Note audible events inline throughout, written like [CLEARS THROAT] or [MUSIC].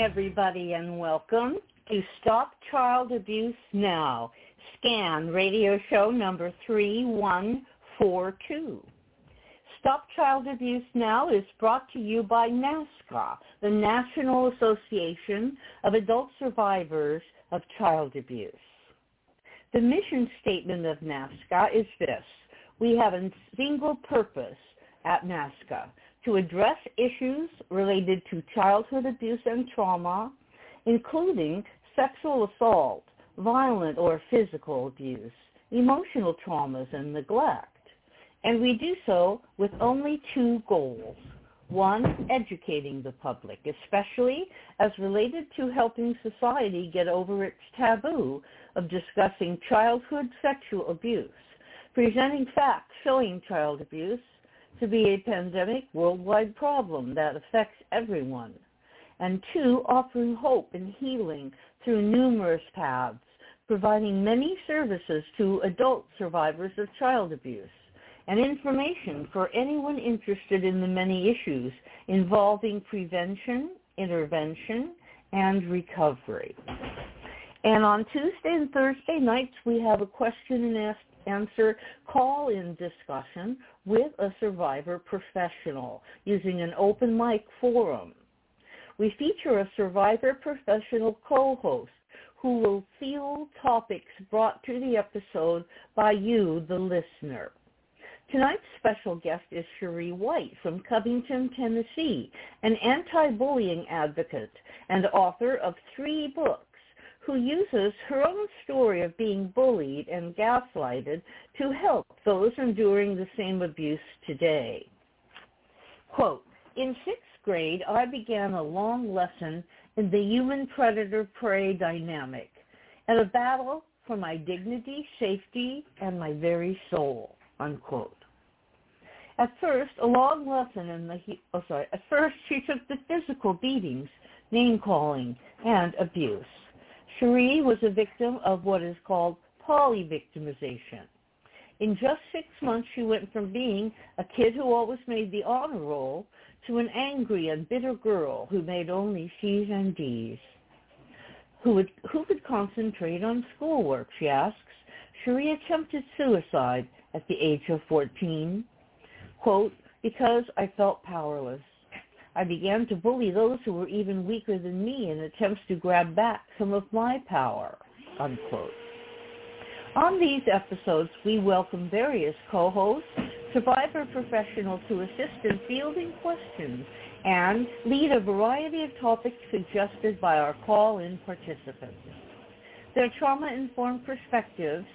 everybody, and welcome to Stop Child Abuse Now, SCAN radio show number 3142. Stop Child Abuse Now is brought to you by NAASCA, the National Association of Adult Survivors of Child Abuse. The mission statement of NAASCA is this. We have a single purpose at NAASCA to address issues related to childhood abuse and trauma, including sexual assault, violent or physical abuse, emotional traumas, and neglect. And we do so with only two goals. One, educating the public, especially as related to helping society get over its taboo of discussing childhood sexual abuse, presenting facts showing child abuse to be a pandemic worldwide problem that affects everyone. And two, offering hope and healing through numerous paths, providing many services to adult survivors of child abuse and information for anyone interested in the many issues involving prevention, intervention, and recovery. And on Tuesday and Thursday nights, we have a question and answer call-in discussion with a survivor professional using an open mic forum. We feature a survivor professional co-host who will field topics brought to the episode by you, the listener. Tonight's special guest is Cherie White from Covington, Tennessee, an anti-bullying advocate and author of three books who uses her own story of being bullied and gaslighted to help those enduring the same abuse today. Quote, in sixth grade, I began a long lesson in the human predator-prey dynamic and a battle for my dignity, safety, and my very soul, unquote. At first, a long lesson in the, oh sorry, at first she took the physical beatings, name-calling, and abuse. Cherie was a victim of what is called polyvictimization. In just six months, she went from being a kid who always made the honor roll to an angry and bitter girl who made only C's and D's. Who, would, who could concentrate on schoolwork, she asks. Cherie attempted suicide at the age of 14. Quote, because I felt powerless. I began to bully those who were even weaker than me in attempts to grab back some of my power, unquote. On these episodes, we welcome various co-hosts, survivor professionals who assist in fielding questions and lead a variety of topics suggested by our call-in participants. Their trauma-informed perspectives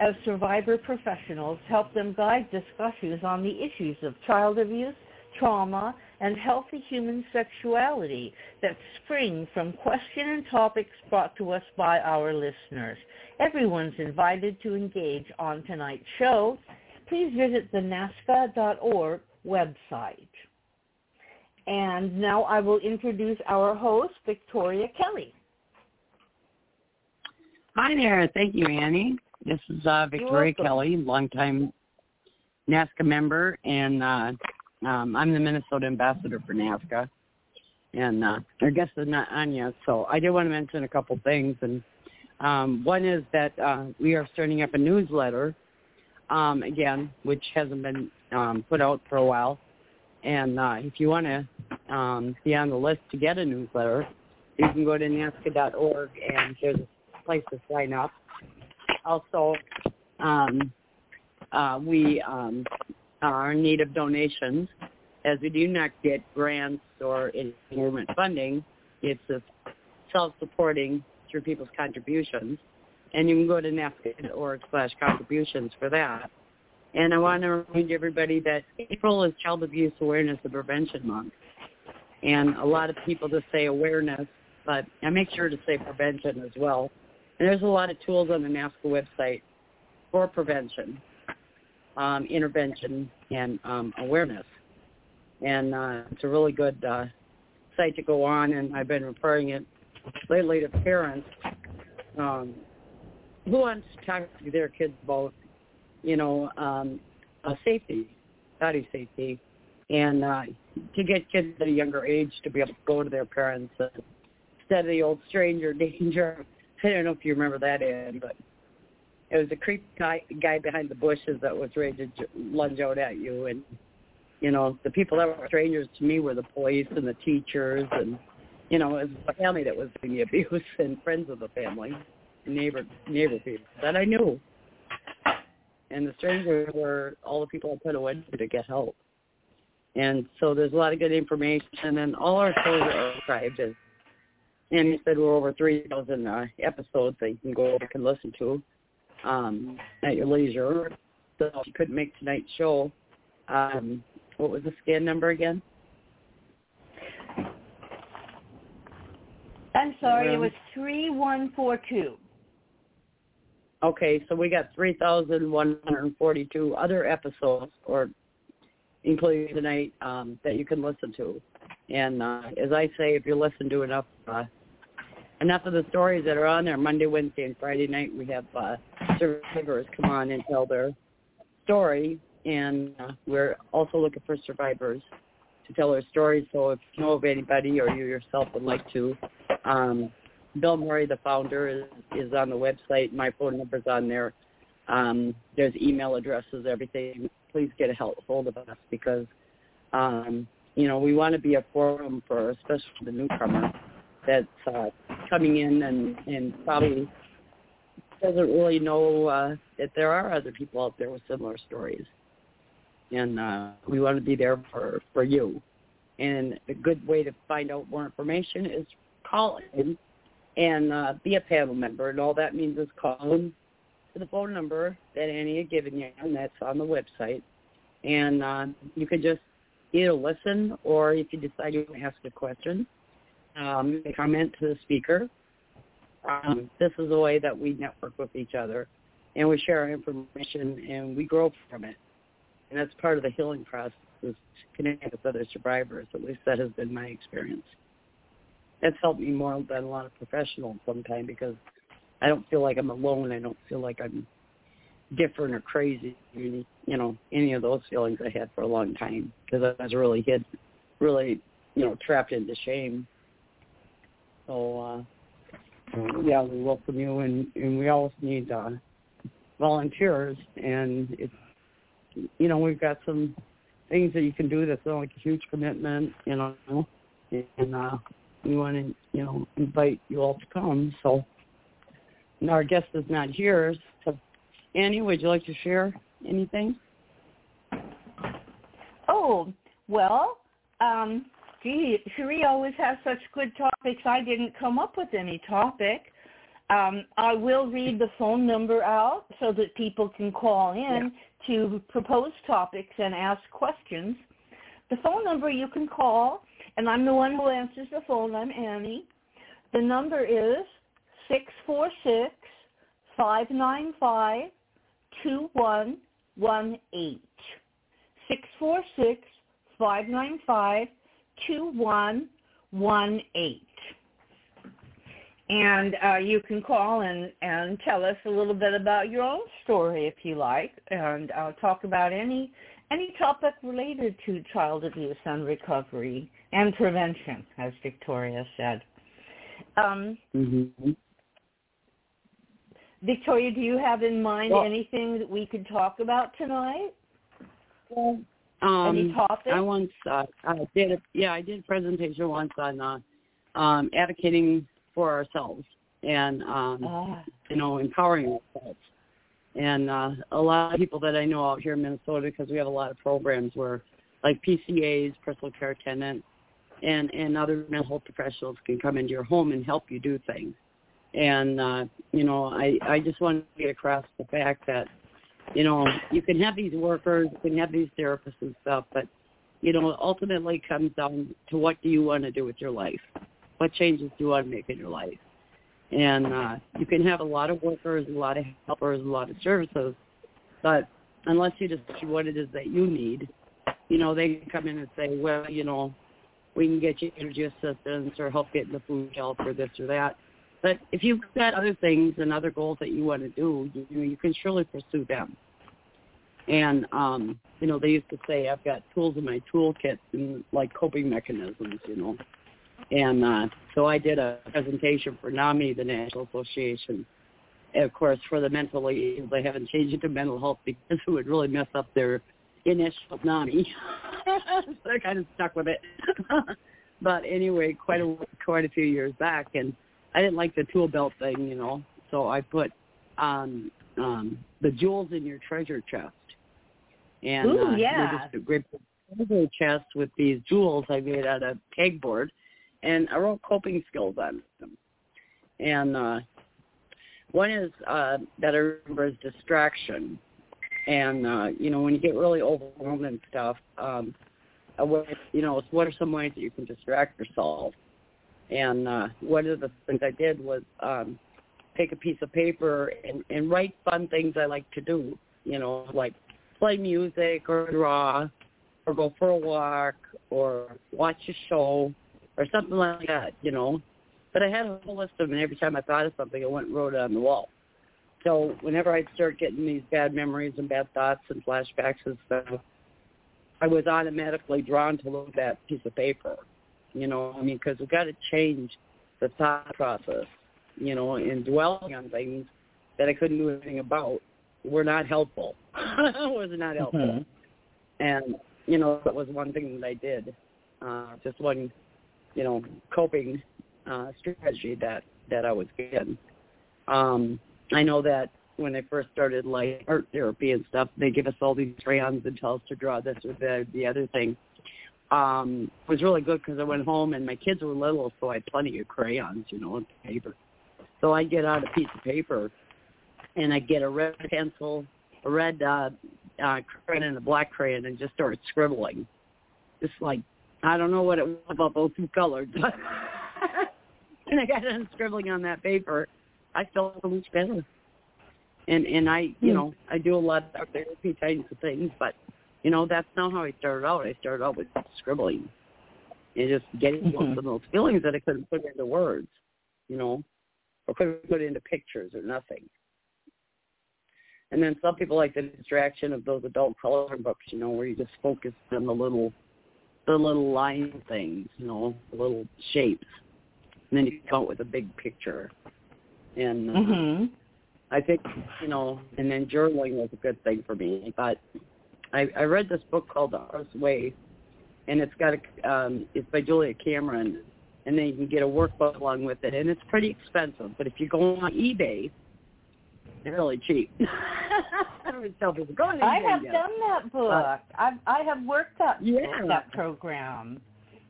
as survivor professionals help them guide discussions on the issues of child abuse, trauma, and healthy human sexuality that spring from question and topics brought to us by our listeners. Everyone's invited to engage on tonight's show. Please visit the NAASCA.org website. And now I will introduce our host, Victoria Kelly. Hi there. Thank you, Annie. This is uh, Victoria Kelly, longtime NAASCA member, and uh, um, I'm the Minnesota ambassador for NAASCA. and uh, our guest is not on yet. So I did want to mention a couple things, and um, one is that uh, we are starting up a newsletter um, again, which hasn't been um, put out for a while. And uh, if you want to um, be on the list to get a newsletter, you can go to NAASCA.org and there's a place to sign up. Also, um, uh, we um, are in need of donations as we do not get grants or government funding. It's self-supporting through people's contributions. And you can go to NAASCA.org slash contributions for that. And I want to remind everybody that April is Child Abuse Awareness and Prevention Month. And a lot of people just say awareness, but I make sure to say prevention as well. And there's a lot of tools on the NAASCA website for prevention, um, intervention, and um, awareness. And uh, it's a really good uh, site to go on, and I've been referring it lately to parents um, who wants to talk to their kids about, you know, um, uh, safety, body safety, and uh, to get kids at a younger age to be able to go to their parents uh, instead of the old stranger [LAUGHS] danger. I don't know if you remember that ad, but it was a creepy guy, guy behind the bushes that was ready to lunge out at you, and you know the people that were strangers to me were the police and the teachers, and you know it was the family that was doing the [LAUGHS] abuse and friends of the family neighbor neighbor people that I knew. And the strangers were all the people I put away to get help. And so there's a lot of good information, and all our shows are archived. As Annie said, we're over 3,000 uh, episodes that you can go back and listen to um, at your leisure. So if you couldn't make tonight's show, um, what was the scan number again? I'm sorry, um, it was 3142. Okay, so we got 3,142 other episodes, or including tonight, um, that you can listen to. And uh, as I say, if you listen to enough uh, enough of the stories that are on there, Monday, Wednesday, and Friday night, we have uh, survivors come on and tell their story. And uh, we're also looking for survivors to tell their stories. So if you know of anybody or you yourself would like to, um, Bill Murray, the founder, is, is on the website. My phone number's on there. Um, there's email addresses, everything. Please get a hold of us because, um, you know, we want to be a forum for especially the newcomer that's uh, coming in and, and probably doesn't really know uh, that there are other people out there with similar stories. And uh, we want to be there for, for you. And a good way to find out more information is call in and uh, be a panel member. And all that means is call in to the phone number that Annie had given you, and that's on the website. And uh, you can just either listen or if you decide you want to ask a question, um, comment to the speaker. Um, this is the way that we network with each other and we share our information and we grow from it. And that's part of the healing process is connecting with other survivors. At least that has been my experience that's helped me more than a lot of professionals sometimes because I don't feel like I'm alone. I don't feel like I'm different or crazy. You know, any of those feelings I had for a long time because I was really hid, really, you know, trapped into shame. So, uh, yeah, we welcome you, and and we always need uh, volunteers, and it's, you know, we've got some things that you can do that's not like a huge commitment, you know, and uh, we want to, you know, invite you all to come. So our guest is not here. So Annie, would you like to share anything? Oh, well, um, gee, Cherie always has such good topics. I didn't come up with any topic. Um, I will read the phone number out so that people can call in yeah. to propose topics and ask questions. The phone number you can call and I'm the one who answers the phone. I'm Annie. The number is six four six five nine five two one one eight. Six four six five nine five two one one eight. And uh, you can call and, and tell us a little bit about your own story if you like, and uh, talk about any any topic related to child abuse and recovery and prevention, as Victoria said. Um, mm-hmm. Victoria, do you have in mind well, anything that we could talk about tonight? Well, um, Any topics? I once uh, I did a, yeah I did a presentation once on uh, um, advocating for ourselves and um, Ah. you know empowering ourselves. And uh, a lot of people that I know out here in Minnesota, because we have a lot of programs where, like PCAs, personal care attendants, and and other mental health professionals can come into your home and help you do things. And uh, you know, I I just want to get across the fact that you know you can have these workers, you can have these therapists and stuff, but you know, ultimately comes down to what do you want to do with your life? What changes do you want to make in your life? And uh, you can have a lot of workers, a lot of helpers, a lot of services, but unless you decide what it is that you need, you know, they can come in and say, well, you know, we can get you energy assistance or help get the food shelf or this or that. But if you've got other things and other goals that you want to do, you know, you can surely pursue them. And um, you know, they used to say I've got tools in my toolkit and like coping mechanisms, you know. And uh, so I did a presentation for NAMI, the National Association. And of course, for the mentally ill, they haven't changed it to mental health because it would really mess up their initial NAMI. [LAUGHS] so I kind of stuck with it. [LAUGHS] but anyway, quite a quite a few years back, and I didn't like the tool belt thing, you know. So I put um, um, the jewels in your treasure chest. And Ooh, uh, yeah. just a great treasure chest with these jewels I made out of pegboard and I wrote coping skills on them. And uh, one is uh, that I remember is distraction. And uh, you know, when you get really overwhelmed and stuff, um, what you know, what are some ways that you can distract yourself? And uh, one of the things I did was um, take a piece of paper and, and write fun things I like to do. You know, like play music or draw, or go for a walk, or watch a show or something like that, you know. But I had a whole list of them, and every time I thought of something, I went and wrote it on the wall. So whenever I'd start getting these bad memories and bad thoughts and flashbacks and stuff, I was automatically drawn to look at that piece of paper. You know, I mean, because we've got to change the thought process, you know, and dwelling on things that I couldn't do anything about were not helpful. [LAUGHS] was not helpful. Mhm. And, you know, that was one thing that I did. Uh, just one you know, coping uh, strategy that that I was given. Um, I know that when I first started like art therapy and stuff, they give us all these crayons and tell us to draw this or the the other thing. Um, was really good because I went home and my kids were little, so I had plenty of crayons, you know, and paper. So I get out a piece of paper and I get a red pencil, a red uh, uh, crayon, and a black crayon, and just start scribbling, just like I don't know what it was about those two colors. [LAUGHS] and I got done scribbling on that paper. I felt so much better. And and I, you Hmm. know, I do a lot of therapy kinds of things, but you know, that's not how I started out. I started out with scribbling and just getting Mhm. most of those feelings that I couldn't put into words, you know, or couldn't put into pictures or nothing. And then some people like the distraction of those adult coloring books, you know, where you just focus on the little the little line things, you know, the little shapes. And then you come out with a big picture. And uh, Mhm. I think, you know, and then journaling was a good thing for me. But I, I read this book called The Artist's Way, and it's got a, um, it's by Julia Cameron, and then you can get a workbook along with it, and it's pretty expensive. But if you go on eBay, they're really cheap. [LAUGHS] I always tell people go on eBay. I have it. done that book. I've I have worked that Yeah. that program.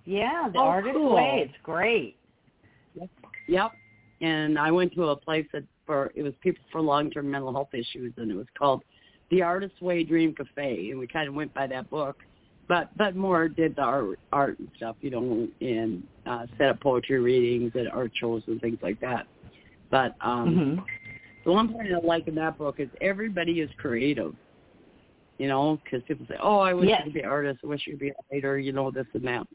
Yeah, the Oh, artist's cool. way. It's great. Yep. And I went to a place that for it was people for long term mental health issues and it was called The Artist's Way Dream Cafe and we kinda went by that book. But but more did the art art and stuff, you know, and uh set up poetry readings and art shows and things like that. But um Mhm. the one point I like in that book is everybody is creative. You know, because people say, "Oh, I wish Yes. I could be an artist. I wish I could be a writer." You know, this and that.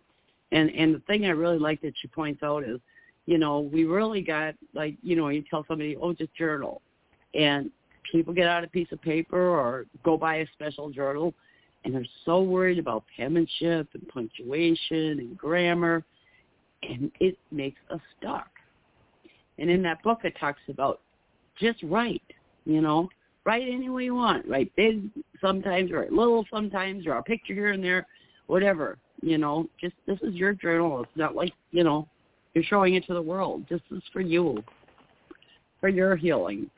And and the thing I really like that she points out is, you know, we really got like, you know, you tell somebody, "Oh, just journal," and people get out a piece of paper or go buy a special journal, and they're so worried about penmanship and punctuation and grammar, and it makes us stuck. And in that book, it talks about just write, you know, write any way you want. Write big sometimes, write little sometimes, draw a picture here and there, whatever. You know, just this is your journal. It's not like you know you're showing it to the world. This is for you, for your healing.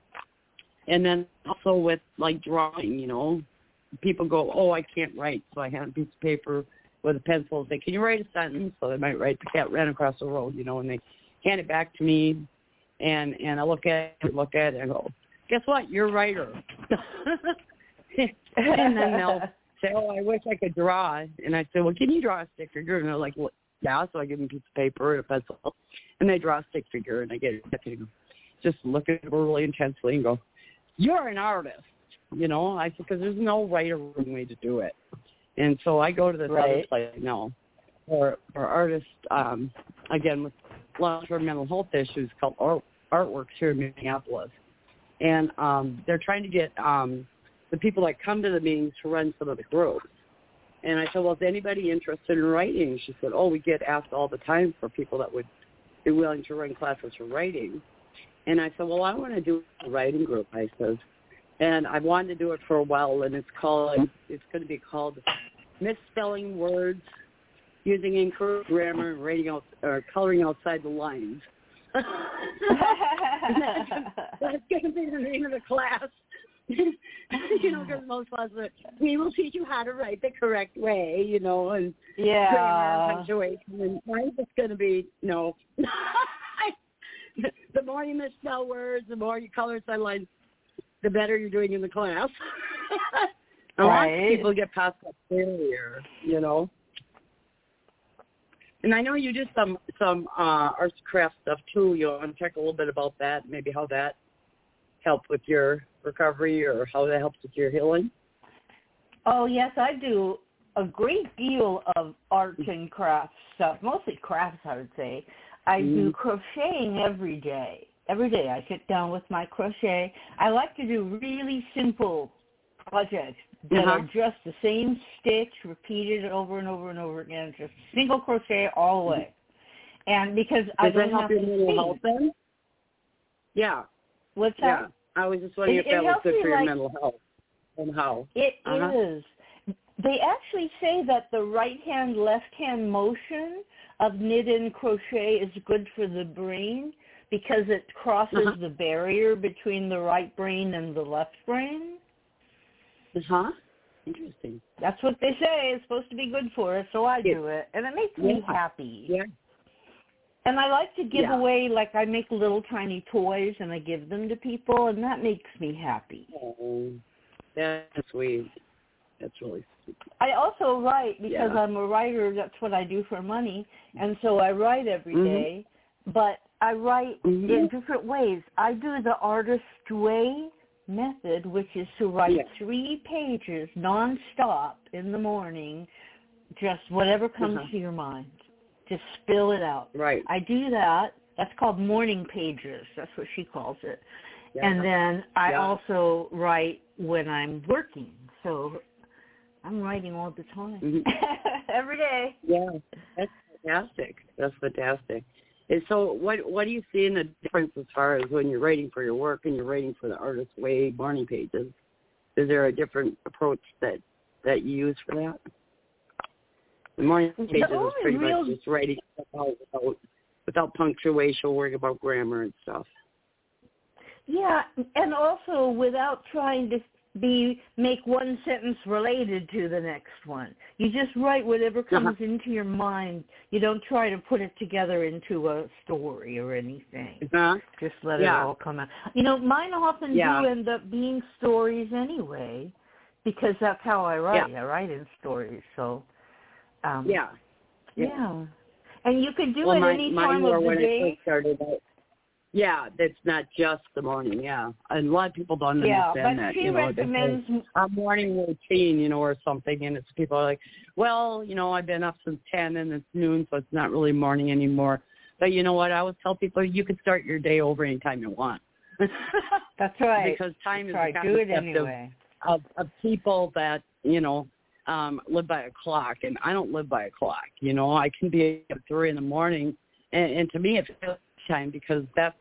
And then also with like drawing, you know, people go, oh, I can't write, so I hand a piece of paper with a pencil and say, can you write a sentence? So they might write, the cat ran across the road, you know, and they hand it back to me, and and I look at it, look at it, and go, guess what? You're a writer. [LAUGHS] and then they'll say, oh, I wish I could draw. And I say, well, can you draw a stick figure? And they're like, well, yeah. So I give them a piece of paper and a pencil, and they draw a stick figure, and I get it. Just look at it really intensely and go, you're an artist. You know, I because there's no right or wrong way to do it. And so I go to this right. other place now for for artists, um, again with long-term mental health issues called Art, Artworks here in Minneapolis, and um, they're trying to get um, the people that come to the meetings to run some of the groups. And I said, well, is anybody interested in writing? She said, oh, we get asked all the time for people that would be willing to run classes for writing. And I said, well, I want to do a writing group, I said. And I wanted to do it for a while, and it's called, it's going to be called Misspelling Words Using Incorrect Grammar and Writing out, or Coloring Outside the Lines. [LAUGHS] that's, going to be the name of the class. [LAUGHS] you know, because most classes are, we will teach you how to write the correct way, you know, and yeah. grammar and punctuation. And mine's just going to be, know, [LAUGHS] [LAUGHS] the more you misspell words, the more you color lines, the better you're doing in the class. [LAUGHS] I right. want people get past that barrier, you know. And I know you do some some uh, arts and craft stuff too. You want to talk a little bit about that, maybe how that helped with your recovery or how that helps with your healing. Oh yes, I do a great deal of art and craft stuff, mostly crafts, I would say. I Mm-hmm. do crocheting every day. Every day I sit down with my crochet. I like to do really simple projects that Uh-huh. are just the same stitch repeated over and over and over again, just single crochet all the way. And because I Does that don't help have your to mental health then? Yeah, What's that? yeah. I was just wondering It- if that was good for your like- mental health and how. It Uh-huh. is. They actually say that the right hand, left hand motion of knit and crochet is good for the brain because it crosses Uh-huh. the barrier between the right brain and the left brain. Huh? Interesting. That's what they say It's supposed to be good for us, so I Yeah. do it. And it makes me happy. Yeah. And I like to give Yeah. away, like I make little tiny toys and I give them to people, and that makes me happy. Oh, that's sweet. That's really sweet. I also write because Yeah. I'm a writer. That's what I do for money, and so I write every day. Mhm. But I write Mhm. in different ways. I do the artist way method, which is to write Yeah. three pages nonstop in the morning, just whatever comes Uh-huh. to your mind. Just spill it out. Right. I do that. That's called morning pages. That's what she calls it. Yeah. And then I also write when I'm working. So I'm writing all the time. Mhm. [LAUGHS] Every day. Yeah, that's fantastic. That's fantastic. And so, what what do you see in the difference as far as when you're writing for your work and you're writing for the Artist Way morning pages? Is there a different approach that that you use for that? The morning pages is pretty real- much just writing stuff without, without punctuation, worrying about grammar and stuff. Yeah, and also without trying to be make one sentence related to the next one. You just write whatever comes Uh-huh. into your mind. You don't try to put it together into a story or anything. Huh? Just let Yeah. it all come out. You know, mine often Yeah. do end up being stories anyway, because that's how I write. I write in stories. So, um, Yeah. yeah. And you can do well, it my, any time of the day. started. Yeah, that's not just the morning. Yeah, and a lot of people don't Yeah, understand that. you know, say, recommends a morning routine, you know, or something, and it's people are like, well, you know, I've been up since ten and it's noon, so it's not really morning anymore. But you know what? I always tell people you can start your day over anytime you want. [LAUGHS] [LAUGHS] That's right. because time That's is right. Do it anyway. of, of people that you know um live by a clock and I don't live by a clock. You know, I can be up three in the morning and, and to me it's time because that's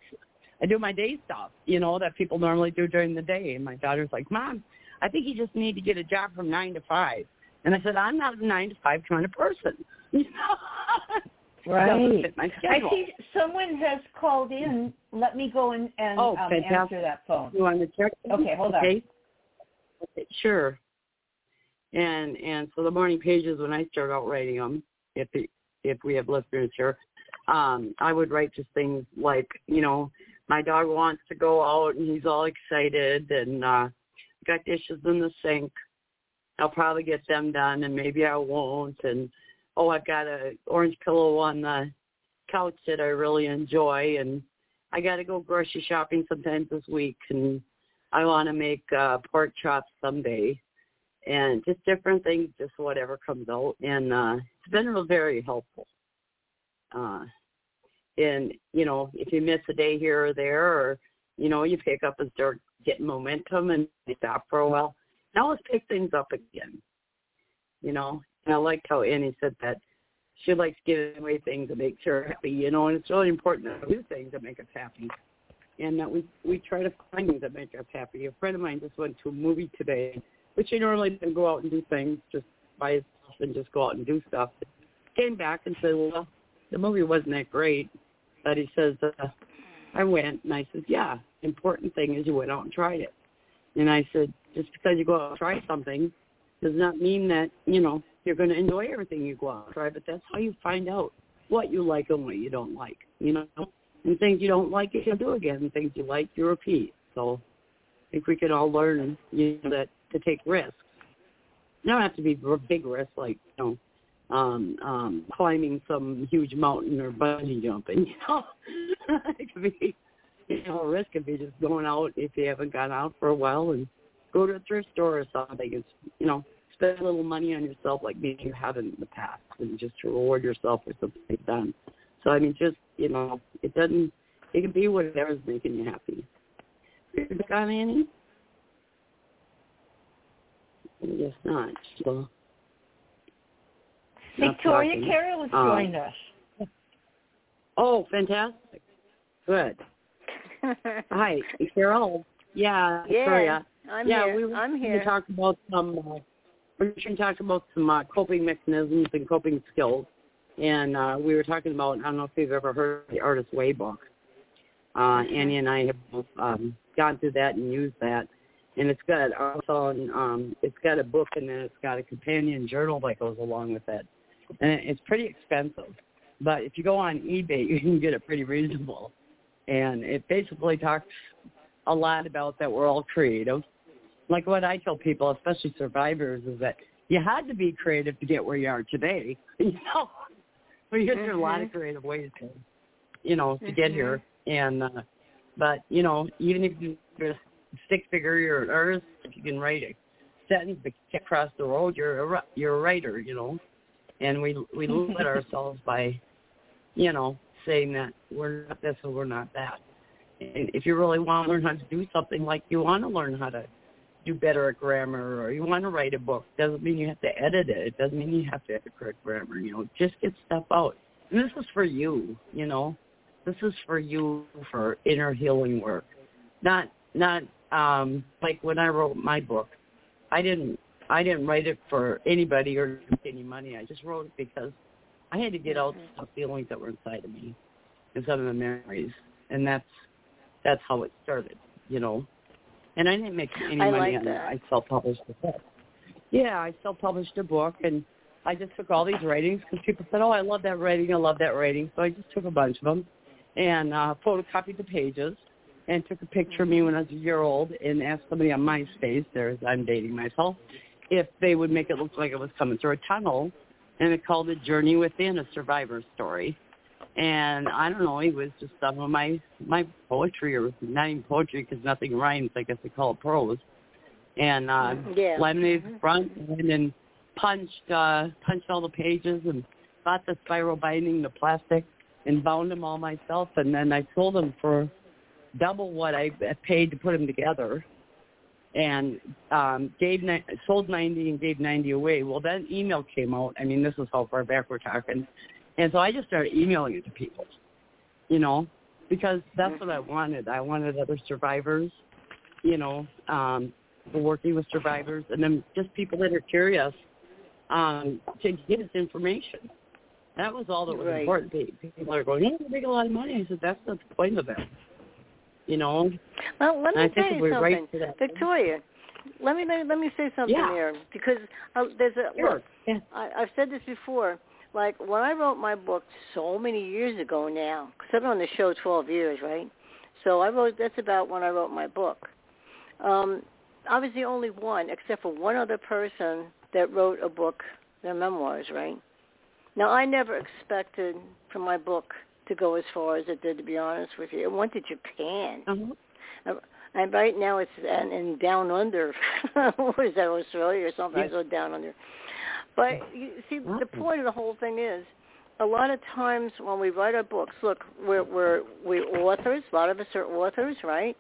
I do my day stuff, you know, that people normally do during the day. And my daughter's like, Mom, I think you just need to get a job from nine to five. And I said, I'm not a nine to five kind of person. [LAUGHS] You know? Right. I see someone has called in. Let me go and, and oh, um, answer that phone. You want to check? Okay, hold okay. on. Okay, sure. And and so the morning pages when I start out writing them, if the, if we have listeners here, um, I would write just things like, you know, my dog wants to go out and he's all excited and uh got dishes in the sink. I'll probably get them done and maybe I won't and oh I've got a orange pillow on the couch that I really enjoy and I gotta go grocery shopping sometimes this week and I wanna make uh pork chops someday and just different things, just whatever comes out and uh it's been very helpful. Uh and you know if you miss a day here or there or you know you pick up and start getting momentum and stop for a while now let's pick things up again you know? And i liked how annie said that she likes giving away things that make her happy you know and it's really important to do things that make us happy and that we we try to find things that make us happy. A friend of mine just went to a movie today which he normally doesn't go out and do things just by himself and just go out and do stuff. Came back and said well the movie wasn't that great but he says, uh, I went, and I said, yeah, important thing is you went out and tried it. And I said, just because you go out and try something does not mean that, you know, you're going to enjoy everything you go out and try, but that's how you find out what you like and what you don't like, you know. And things you don't like, you'll do again. And things you like, you repeat. So I think we can all learn, you know, that to take risks. You don't have to be big risks like, you know, um um climbing some huge mountain or bungee jumping [LAUGHS] you know it could be you know a risk could be just going out if you haven't gone out for a while and go to a thrift store or something it's you know spend a little money on yourself like maybe you haven't in the past and just to reward yourself for something you've done so i mean just you know it doesn't it can be whatever's making you happy got Annie? I guess not. So Victoria Carroll has Um, joined us. Oh, fantastic. Good. [LAUGHS] Hi, Carol. Yeah, Yeah, Victoria. I'm yeah, here. we were I'm here. to talk about some. Uh, we were going to talk about some uh, coping mechanisms and coping skills, and uh, we were talking about. I don't know if you've ever heard of the Artist Way book. Uh. Annie and I have both, um, gone through that and used that, and it's got also um, it's got a book and then it's got a companion journal that goes along with it, and it's pretty expensive. But if you go on eBay, [LAUGHS] you can get it pretty reasonable, and it basically talks a lot about that we're all creative. Like what I tell people, especially survivors, is that you had to be creative to get where you are today. [LAUGHS] You know, but you there's a lot of creative ways to, you know, to get here. And uh, but you know, even if you just stick figure your or if you can write a sentence across the road, you're a you're a writer. You know, and we we limit [LAUGHS] ourselves by, you know, saying that we're not this or we're not that. And if you really want to learn how to do something like you want to learn how to do better at grammar or you want to write a book, doesn't mean you have to edit it. It doesn't mean you have to have the correct grammar. You know, just get stuff out. And this is for you. You know, this is for you for inner healing work. Not not um like when I wrote my book. I didn't I didn't write it for anybody or make any money. I just wrote it because I had to get out some feelings that were inside of me and some of the memories, and that's that's how it started, you know. And I didn't make any I money like on that. it. I self-published a book. Yeah, I self-published a book, and I just took all these writings because people said, "Oh, I love that writing. I love that writing." So I just took a bunch of them and uh, photocopied the pages and took a picture of me when I was a year old and asked somebody on MySpace, there's I'm dating myself, if they would make it look like it was coming through a tunnel, and it called it Journey Within: A Survivor Story. And I don't know, it was just some of my my poetry, or not even poetry because nothing rhymes. I guess they call it prose. And uh, Yeah. laminated the front and then punched uh, punched all the pages and bought the spiral binding, the plastic, and bound them all myself. And then I sold them for double what I paid to put them together. And um, gave ni- sold 90 and gave 90 away. Well, then email came out. I mean, this is how far back we're talking. And so I just started emailing it to people, you know, because that's what I wanted. I wanted other survivors, you know, um, working with survivors, and then just people that are curious um, to get us information. That was all that was Right. important. People are going, yeah, they make a lot of money. I said, that's not the point of it. You know, Well, let me I tell you if right something. Victoria. Let me let, me- let me say something Yeah. here because uh, there's a Sure. look. Yeah. I, I've said this before. Like when I wrote my book so many years ago now, because I've been on the show 12 years, right? So I wrote. That's about when I wrote my book. Um, I was the only one, except for one other person, that wrote a book, their memoirs, right? Now I never expected for my book to go as far as it did, to be honest with you. It went to Japan. Uh-huh. And right now it's in, in down under. [LAUGHS] what is that, Australia or something? I Yeah. go down under. But you see, the point of the whole thing is, a lot of times when we write our books, look, we're we're we authors. A lot of us are authors, right?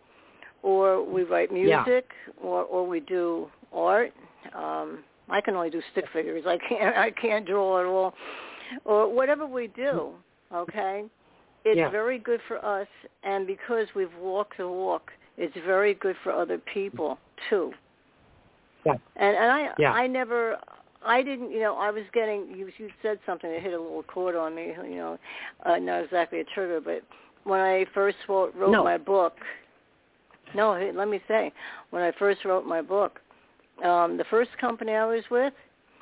Or we write Yeah. music, or or we do art. Um, I can only do stick figures. I can't [LAUGHS] I can't draw at all. Or whatever we do, okay? It's Yeah. very good for us, and because we've walked the walk, it's very good for other people too. Yeah. And and I Yeah. I never I didn't you know I was getting you you said something that hit a little chord on me you know uh, not exactly a trigger but when I first wrote, wrote No. my book no let me say when I first wrote my book um the first company I was with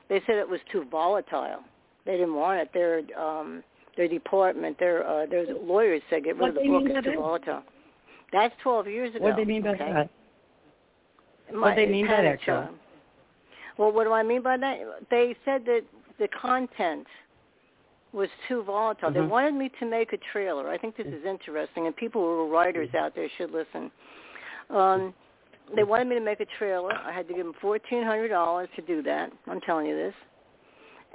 they said it was too volatile they didn't want it their um their department their uh their lawyers said get rid What of the they book mean by it's too volatile that's 12 years ago What do they mean by okay? that? My- What they mean by that, Joe? Well, what do I mean by that? They said that the content was too volatile. They Mhm. wanted me to make a trailer. I think this is interesting, and people who are writers out there should listen. Um, they wanted me to make a trailer. I had to give them fourteen hundred dollars to do that. I'm telling you this.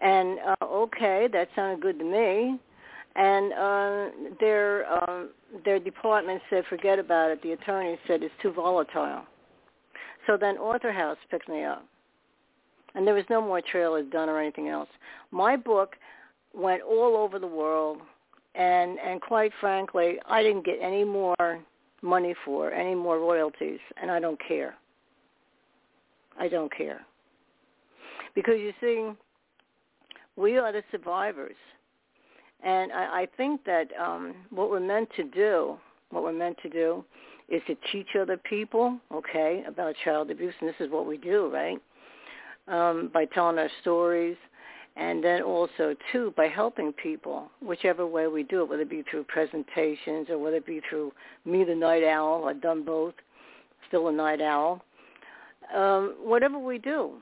And uh, okay, that sounded good to me. And uh, their um, their department said, forget about it. The attorney said it's too volatile. So then AuthorHouse picked me up. And there was no more trailers done or anything else. My book went all over the world and and quite frankly, I didn't get any more money for, any more royalties, and I don't care. I don't care. Because you see, we are the survivors. And I, I think that um, what we're meant to do, what we're meant to do, is to teach other people, okay, about child abuse, and this is what we do, right? Um, by telling our stories, and then also too by helping people, whichever way we do it, whether it be through presentations or whether it be through me, the night owl. I've done both. Still a night owl. Um, whatever we do,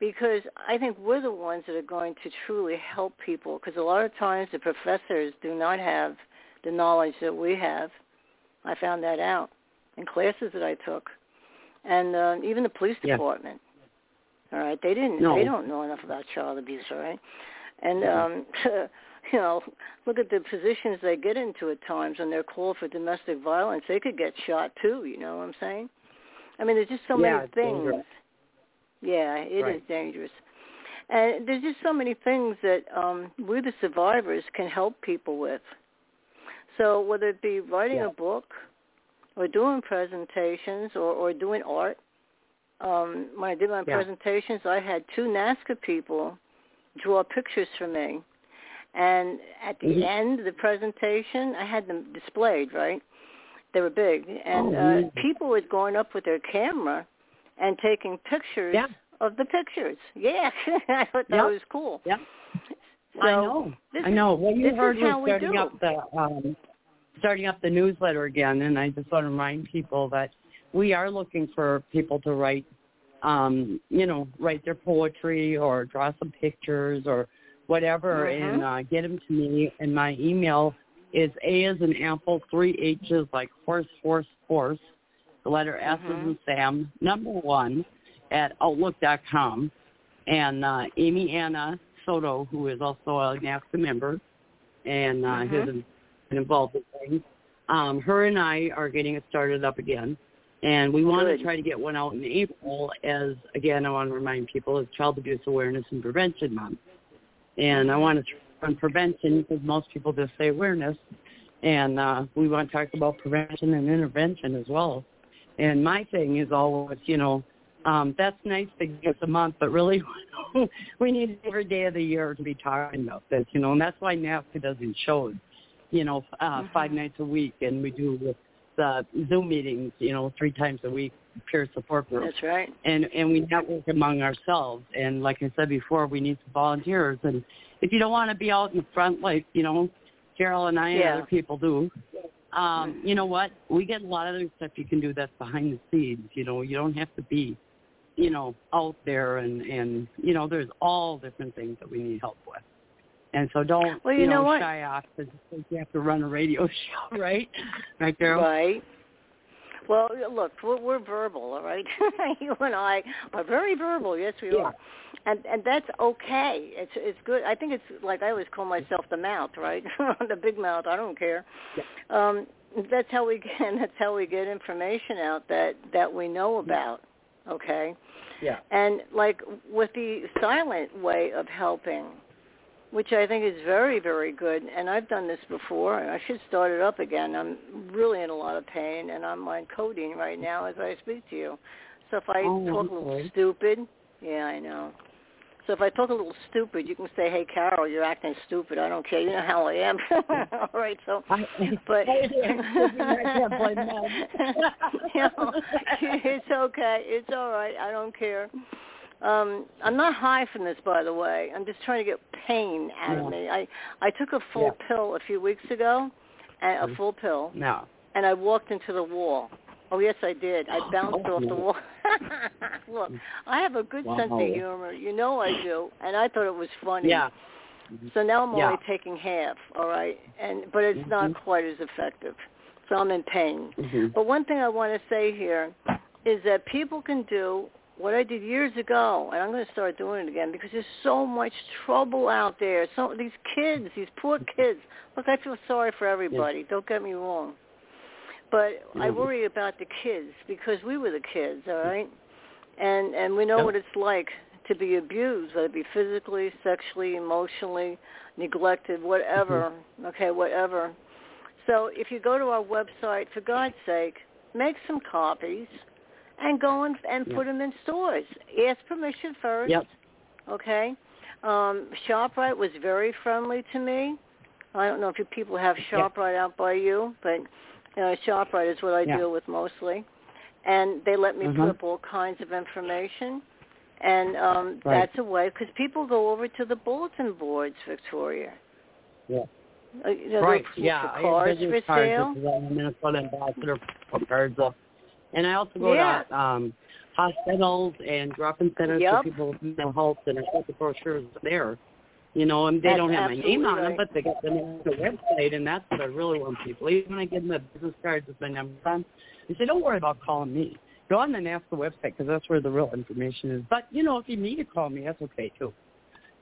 because I think we're the ones that are going to truly help people. Because a lot of times the professors do not have the knowledge that we have. I found that out in classes that I took, and uh, even the police Yeah. department. All right, they didn't. No. They don't know enough about child abuse. All right, and um, [LAUGHS] you know, look at the positions they get into at times when they're called for domestic violence. They could get shot too. You know what I'm saying? I mean, there's just so Yeah, many things. Yeah, it is Right. dangerous. And there's just so many things that um, we, the survivors, can help people with. So whether it be writing Yeah. a book or doing presentations or, or doing art, um, when I did my Yeah. presentations, I had two NAASCA people draw pictures for me. And at the Mhm. end of the presentation, I had them displayed, right? They were big. And Oh, uh, people were going up with their camera and taking pictures Yeah. of the pictures. Yeah, [LAUGHS] I thought that Yep. was cool. Yep. So I know. I know. Well, you heard is we're how we starting up the um, starting up the newsletter again, and I just want to remind people that we are looking for people to write, um, you know, write their poetry or draw some pictures or whatever, Mhm. and uh, get them to me. And my email is A is an apple, three H's like horse, horse, horse. The letter S Mhm. as in Sam, number one, at outlook.com. And uh, Amy Anna Soto, who is also a NAASCA member and uh, Mhm. has been involved in things, um, her and I are getting it started up again. And we want Good. to try to get one out in April as, again, I want to remind people, it's Child Abuse Awareness and Prevention Month. And I want to try on prevention because most people just say awareness. And uh, we want to talk about prevention and intervention as well. And my thing is always, you know, um, that's nice to give a month, but really [LAUGHS] we need every day of the year to be talking about this, you know, and that's why NAASCA doesn't shows, you know, uh, Mm-hmm. five nights a week, and we do the Zoom meetings, you know, three times a week, peer support groups That's right. and and we network among ourselves. And like I said before, we need some volunteers. And if you don't want to be out in the front, like you know, Carol and I and Yeah. other people do, um, you know what? We get a lot of other stuff you can do that's behind the scenes. You know, you don't have to be, you know, out there and and you know, there's all different things that we need help with. And so don't Well, you know know, what? shy off because you have to run a radio [LAUGHS] show, right? Right, Carol? Right. Well, look, we're, we're verbal, all right? [LAUGHS] you and I are very verbal. Yes, we Yeah. are. And and that's okay. It's it's good. I think it's like I always call myself the mouth, right? [LAUGHS] the big mouth. I don't care. Yeah. Um, that's how we get. [LAUGHS] That's how we get information out that that we know about. Okay. Yeah. And like with the silent way of helping, which I think is very, very good. And I've done this before, and I should start it up again. I'm really in a lot of pain, and I'm on codeine right now as I speak to you. So if I Oh, talk I'm a little stupid, yeah, I know. So if I talk a little stupid, you can say, "Hey, Carol, you're acting stupid. I don't care. You know how I am." [LAUGHS] All right. So, but I can't blame them. you know, it's okay. It's all right. I don't care. Um, I'm not high from this, by the way. I'm just trying to get pain out Yeah. of me. I I took a full Yeah. pill a few weeks ago, and a Mhm. full pill, No. and I walked into the wall. Oh yes, I did. I bounced Oh, off the wall. [LAUGHS] Look, I have a good sense of humor. You know I do, and I thought it was funny. Yeah. So now I'm Yeah. only taking half, all right, and but it's not Mhm. quite as effective. So I'm in pain. hmm But one thing I want to say here is that people can do what I did years ago, and I'm going to start doing it again because there's so much trouble out there. So these kids, these poor kids. Look, I feel sorry for everybody. Don't get me wrong. But I Mhm. worry about the kids because we were the kids, all right? And and we know Yep. what it's like to be abused, whether it be physically, sexually, emotionally, neglected, whatever. Okay, whatever. So if you go to our website, for God's sake, make some copies and go and, and Yeah. put them in stores. Ask permission first. Yep. Okay. Um, ShopRite was very friendly to me. I don't know if you people have ShopRite out by you, but you know, ShopRite is what I Yeah. deal with mostly. And they let me Mhm. put up all kinds of information. And um, Right. that's a way, because people go over to the bulletin boards, Victoria. Yeah. Uh, you know, Right. Yeah. for I have for cards sale. I'm a Minnesota ambassador for cards up. And I also go Yeah. to um hospitals and drop-in centers Yep. for people with mental health and I put the brochures there. You know, and they That's don't have my name on them, right. but they got them on the website, and that's what I really want people. Even when I give them the business cards with my number on, they say, "Don't worry about calling me. Go on and ask the website because that's where the real information is." But you know, if you need to call me, that's okay too.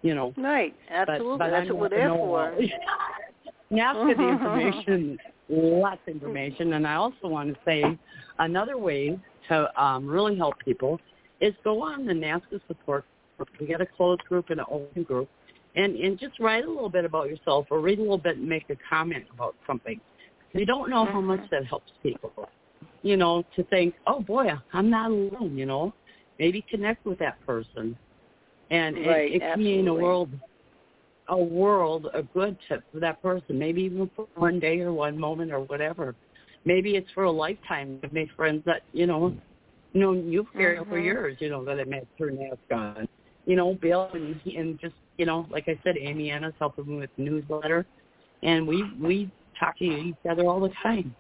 You know, Right. Absolutely. but that's what we're there for. [LAUGHS] know-all. NAASCA, the [LAUGHS] information, lots of information, and I also want to say another way to um, really help people is go on the NAASCA support group. We got a closed group and an open group, and and just write a little bit about yourself or read a little bit and make a comment about something. You don't know how much that helps people. You know, to think, oh boy, I'm not alone. You know, maybe connect with that person, and it- Right, it, can mean a world a world a good tip for that person, maybe even for one day or one moment or whatever. Maybe it's for a lifetime. I've made friends that, you know, known you for, for Mhm. years, you know, that I met through NAASCA. You know, Bill and and just, you know, like I said, Amy Anna's helping me with the newsletter and we we talk to each other all the time.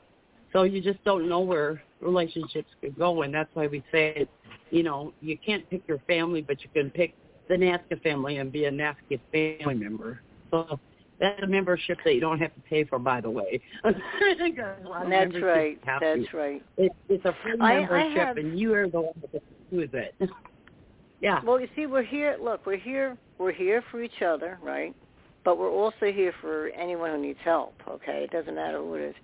So you just don't know where relationships could go and that's why we say you know, you can't pick your family but you can pick the NAASCA family and be a NAASCA family member. So that's a membership that you don't have to pay for, by the way. [LAUGHS] Because a lot of That's right. That's right. It, it's a free I- I membership, have- and you are the one that choose it. [LAUGHS] yeah. Well, you see, we're here. Look, we're here. We're here for each other, right? But we're also here for anyone who needs help. Okay, it doesn't matter who it is.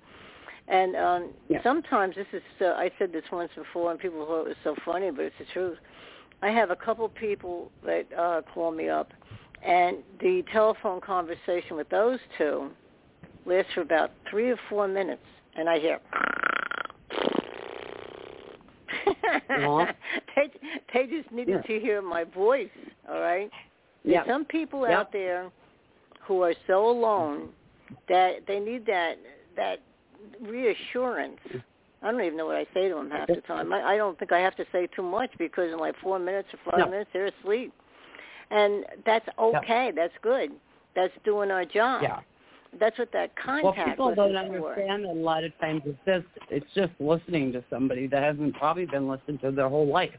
And um Yeah. sometimes this is so I said this once before and people thought it was so funny, but it's the truth. I have a couple people that uh call me up and the telephone conversation with those two lasts for about three or four minutes and I hear [LAUGHS] Aw. they they just needed to hear my voice, all right? There's Yeah. some people out there who are so alone that they need that that reassurance. I don't even know what I say to them half the time. I, I don't think I have to say too much because in like four minutes or five No. minutes they're asleep, and that's okay. That's good. That's doing our job. Yeah. That's what that contact. Well, people don't understand that a lot of times it's just it's just listening to somebody that hasn't probably been listened to their whole life.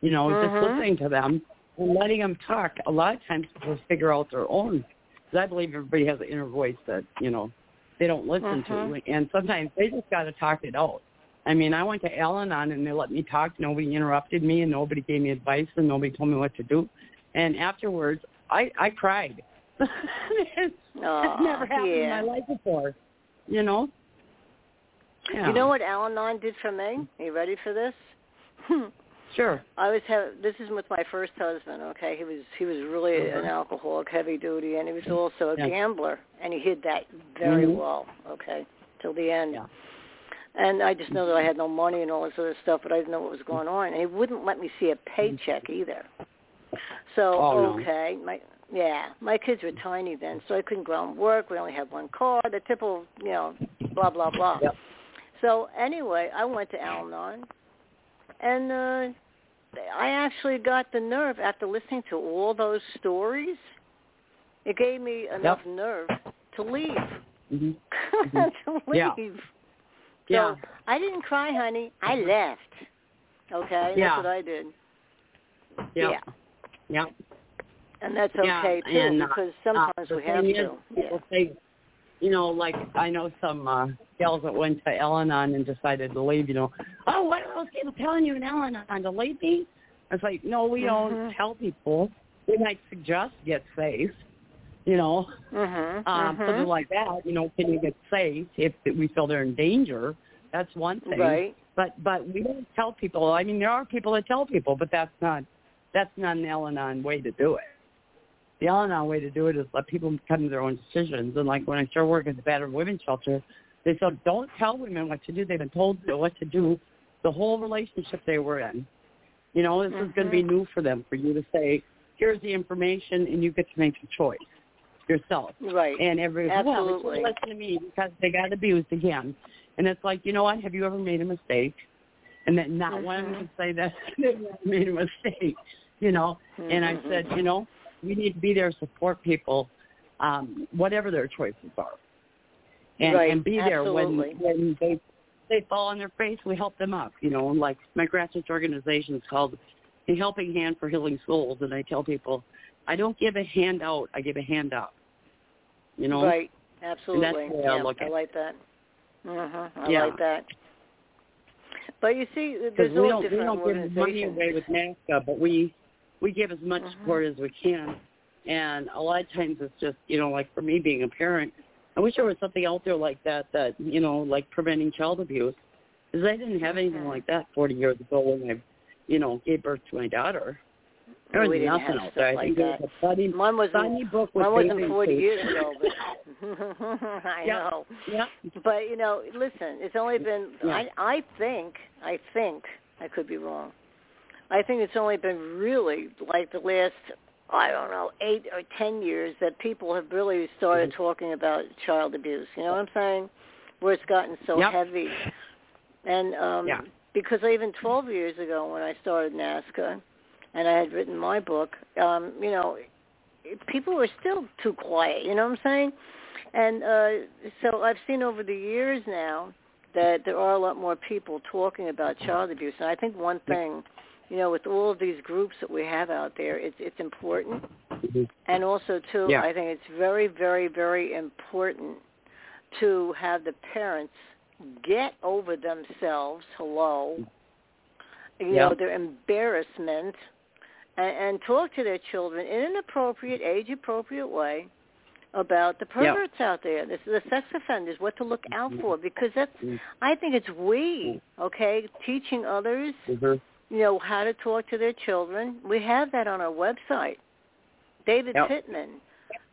You know, Mhm. just listening to them and letting them talk. A lot of times people figure out their own. Because I believe everybody has an inner voice that you know they don't listen Mhm. to, and sometimes they just got to talk it out. I mean, I went to Al-Anon and they let me talk. Nobody interrupted me, and nobody gave me advice, and nobody told me what to do. And afterwards, I I cried. [LAUGHS] it's never happened in my life before. You know. Yeah. You know what Al-Anon did for me? Are you ready for this? [LAUGHS] Sure. I was have this is with my first husband. Okay, he was he was really an alcoholic, heavy duty, and he was also a Mm-hmm. Yeah. gambler, and he hid that very Mhm. well. Okay, till the end. Yeah. And I just know that I had no money and all this other stuff, but I didn't know what was going on. And he wouldn't let me see a paycheck either. So Oh, no. okay, my yeah, my kids were tiny then, so I couldn't go out and work. We only had one car. The typical, you know, blah blah blah. Yep. So anyway, I went to Al-Anon, and uh, I actually got the nerve after listening to all those stories. It gave me enough nerve to leave. hmm [LAUGHS] to leave. Yeah. So Yeah. I didn't cry, honey. I left. Okay, Yeah. that's what I did. Yeah. Yeah. Yeah. And that's Yeah, okay too, and, uh, because Uh, sometimes the we have to. say, you know, like I know some uh, gals that went to Al-Anon and decided to leave. You know, oh, what are those people telling you in Al-Anon to leave me? It's like, no, we don't Mhm. tell people. We might suggest get safe. You know, Mhm. um, mhm. something like that. You know, can you get safe if we feel they're in danger? That's one thing. Right. But but we don't tell people. I mean, there are people that tell people, but that's not that's not an Al-Anon way to do it. The Al-Anon way to do it is let people come to their own decisions. And like when I started working at the battered women's shelter, they said don't tell women what to do. They've been told what to do the whole relationship they were in. You know, this is going to be new for them for you to say, here's the information, and you get to make a choice yourself. Right. And well, they Absolutely. should listen to me because they got abused again. And it's like, you know what? Have you ever made a mistake? And that not one of them Mhm. can say that [LAUGHS] they made a mistake, you know. And I Mhm. said, you know, we need to be there to support people, um, whatever their choices are, and Right. and be there Absolutely. when when they they fall on their face. We help them up, you know. Like my grassroots organization is called the Helping Hand for Healing Souls, and I tell people, I don't give a hand out, I give a hand up. You know, Right. Absolutely. the way I look at it. like that. Mhm. I Yeah. like that. But you see, there's we all don't we don't give money away with NAASCA, but we we give as much Mhm. support as we can. And a lot of times it's just you know like for me being a parent, I wish there was something out there like that that you know like preventing child abuse, because I didn't have anything Mhm. like that 40 years ago when I you know gave birth to my daughter. There was we nothing out there. I think like was that. a funny Mine wasn't. funny book with Mine wasn't 40 suits. years ago, but [LAUGHS] I Yeah. know. Yeah. But you know, listen, it's only been. Yeah. I I think I think I could be wrong. I think it's only been really like the last I don't know eight or ten years that people have really started Mhm. talking about child abuse. You know what I'm saying? Where it's gotten so Yep. heavy, and um Yeah. because even 12 years ago when I started NAASCA, and I had written my book, um, you know, people were still too quiet. You know what I'm saying? And uh, so I've seen over the years now that there are a lot more people talking about child abuse. And I think one thing, you know, with all of these groups that we have out there, it's it's important. Mhm. And also too, Yeah. I think it's very, very, very important to have the parents get over themselves. Hello, you Yeah. know, their embarrassment, and, and talk to their children in an appropriate, age-appropriate way about the perverts out there, the, the sex offenders, what to look out for, because that's I think it's we, okay, teaching others, Mhm. You know, how to talk to their children. We have that on our website. David Yep. Pittman.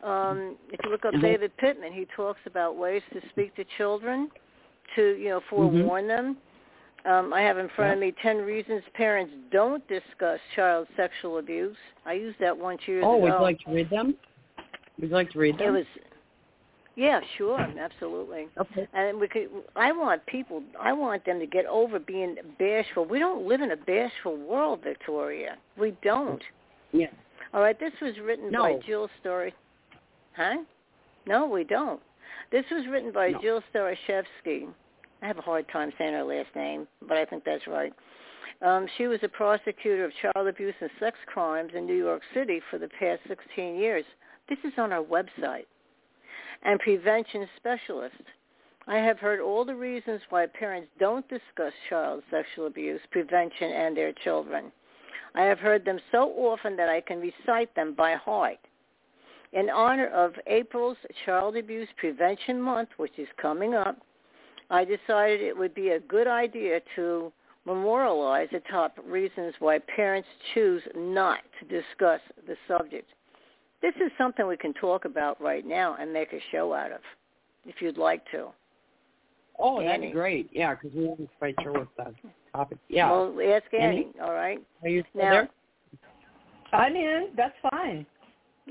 Um, if you look up Mhm. David Pittman, he talks about ways to speak to children, to you know forewarn them. Um, I have in front of me ten reasons parents don't discuss child sexual abuse. I used that once years Oh, ago. would you like to read them? Would you like to read them? It was, yeah, sure, absolutely. okay. And we could. I want people. I want them to get over being bashful. We don't live in a bashful world, Victoria. We don't. Yeah. All right. This was written No. by Jill Story. Huh? No, we don't. This was written by No. Jill Starishevsky. I have a hard time saying her last name, but I think that's right. Um, she was a prosecutor of child abuse and sex crimes in New York City for the past 16 years. This is on our website. And prevention specialist. I have heard all the reasons why parents don't discuss child sexual abuse, prevention, and their children. I have heard them so often that I can recite them by heart. In honor of April's Child Abuse Prevention Month, which is coming up, I decided it would be a good idea to memorialize the top reasons why parents choose not to discuss the subject. This is something we can talk about right now and make a show out of, if you'd like to. Oh, that'd be great. Yeah, because we weren't quite sure what the topic. Yeah. Well, ask Annie, Annie? all right? Are you still now- there? I'm in. That's fine.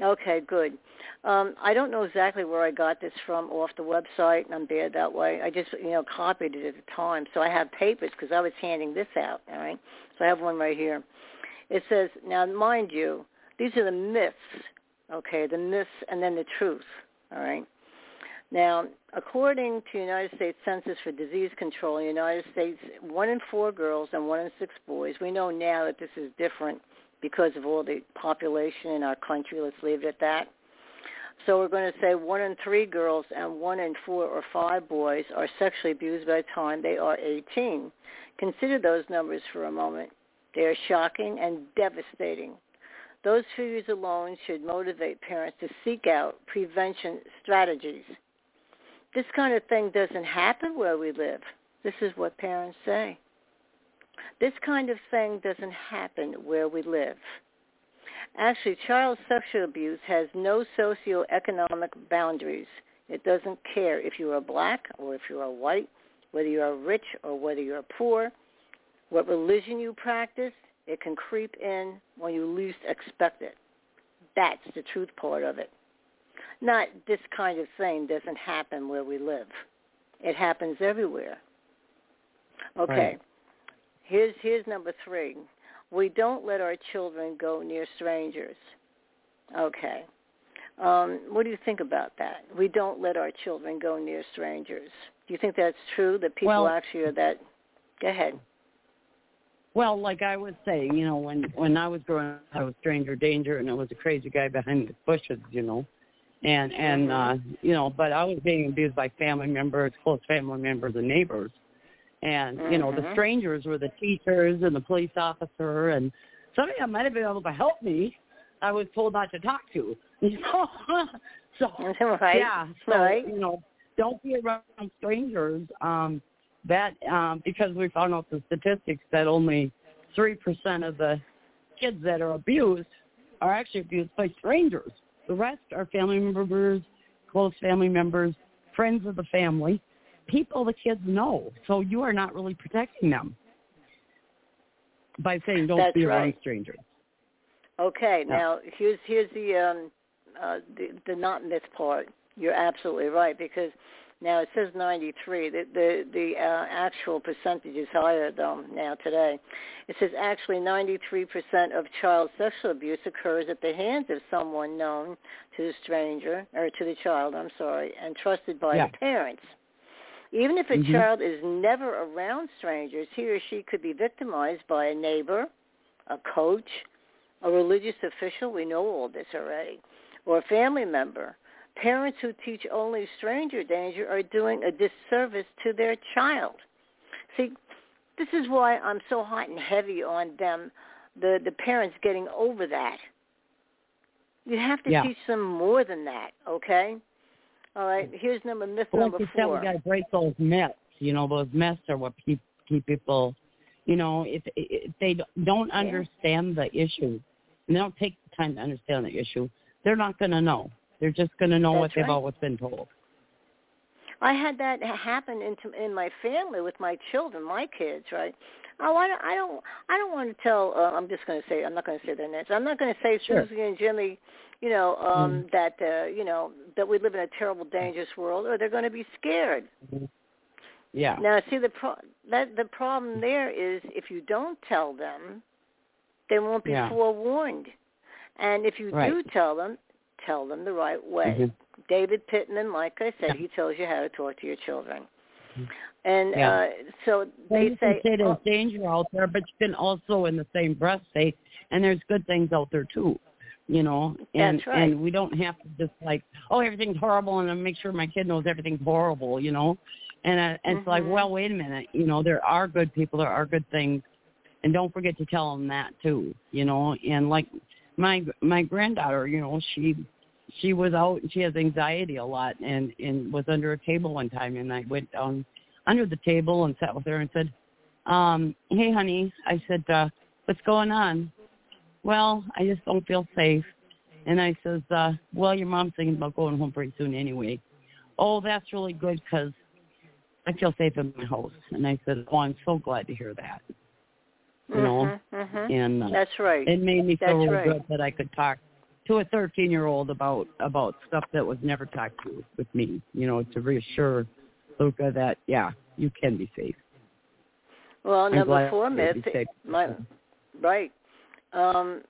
Okay, good. Um, I don't know exactly where I got this from off the website, and I'm bad that way. I just, you know, copied it at the time, so I have papers because I was handing this out. All right, so I have one right here. It says, now, mind you, these are the myths. Okay, the myths and then the truth. All right. Now, according to United States Centers for Disease Control, in the United States, one in four girls and one in six boys. We know now that this is different because of all the population in our country. Let's leave it at that. So we're going to say one in three girls and one in four or five boys are sexually abused by the time they are 18. Consider those numbers for a moment. They are shocking and devastating. Those figures alone should motivate parents to seek out prevention strategies. This kind of thing doesn't happen where we live. This is what parents say. This kind of thing doesn't happen where we live. Actually, child sexual abuse has no socioeconomic boundaries. It doesn't care if you are black or if you are white, whether you are rich or whether you are poor, what religion you practice. It can creep in when you least expect it. That's the truth part of it. Not this kind of thing doesn't happen where we live. It happens everywhere. Okay. Right. Here's here's number three. We don't let our children go near strangers. Okay. Um, what do you think about that? We don't let our children go near strangers. Do you think that's true? That people Well- actually are that? Go ahead. Well, like I was saying, you know, when when I was growing up, I was stranger danger, and it was a crazy guy behind the bushes, you know, and and uh, you know, but I was being abused by family members, close family members, and neighbors, and you know, the Mhm. strangers were the teachers and the police officer, and somebody that might have been able to help me, I was told not to talk to, [LAUGHS] you know, so [LAUGHS] right. yeah, so Right. you know, don't be around strangers. Um, that um, because we found out the statistics that only three percent of the kids that are abused are actually abused by strangers. The rest are family members, close family members, friends of the family, people the kids know. So you are not really protecting them by saying don't That's be around right. strangers. Okay, Yeah. now here's here's the um uh the, the not myth part. You're absolutely right because now it says 93. The the the uh, actual percentage is higher though now today. It says actually 93% of child sexual abuse occurs at the hands of someone known to the stranger or to the child, I'm sorry, and trusted by Yeah. the parents. Even if a Mhm. child is never around strangers, he or she could be victimized by a neighbor, a coach, a religious official, we know all this already, or a family member. Parents who teach only stranger danger are doing a disservice to their child. See, this is why I'm so hot and heavy on them, the, the parents getting over that. You have to Yeah. teach them more than that, okay? All right, here's number myth Well, number like you said, four. we got to break those myths. You know, those myths are what keep keep people. You know, if, if they don't Yeah. understand the issue, and they don't take the time to understand the issue, they're not going to know. They're just going to know what they've right. always been told. I had that happen into in my family with my children, my kids, right? Oh, I don't, I don't, I don't want to tell. Uh, I'm just going to say, I'm not going to say their names. I'm not going to say Sure. Susie and Jimmy, you know, um, Mm. that uh, you know that we live in a terrible, dangerous world, or they're going to be scared. Yeah. Now, see the pro- that the problem there is if you don't tell them, they won't be Yeah. forewarned. And if you Right. do tell them, tell them the right way. Mhm. David Pittman, like I said, Yeah. he tells you how to talk to your children. And Yeah. uh, so they you can say, say there's oh, danger out there, but you can also, in the same breath, say, and there's good things out there too. You know, and That's right. and we don't have to just like, oh, everything's horrible, and then make sure my kid knows everything's horrible. You know, and, uh, and it's like, Mhm. well, wait a minute. You know, there are good people, there are good things, and don't forget to tell them that too. You know, and like my my granddaughter, you know, she she was out, she has anxiety a lot, and and was under a table one time, and I went down under the table and sat with her and said, um, hey, honey, I said, uh, what's going on? Well, I just don't feel safe. And I says, uh, well, your mom's thinking about going home pretty soon anyway. Oh, that's really good because I feel safe in my house. And I said, oh, I'm so glad to hear that. You know, mhm, mhm. and uh, that's right. it made me feel right. good that I could talk to a 13 year old about about stuff that was never talked to with me. You know, to reassure Luca that yeah, you can be safe. Well, I'm number four myth, my, right? Um,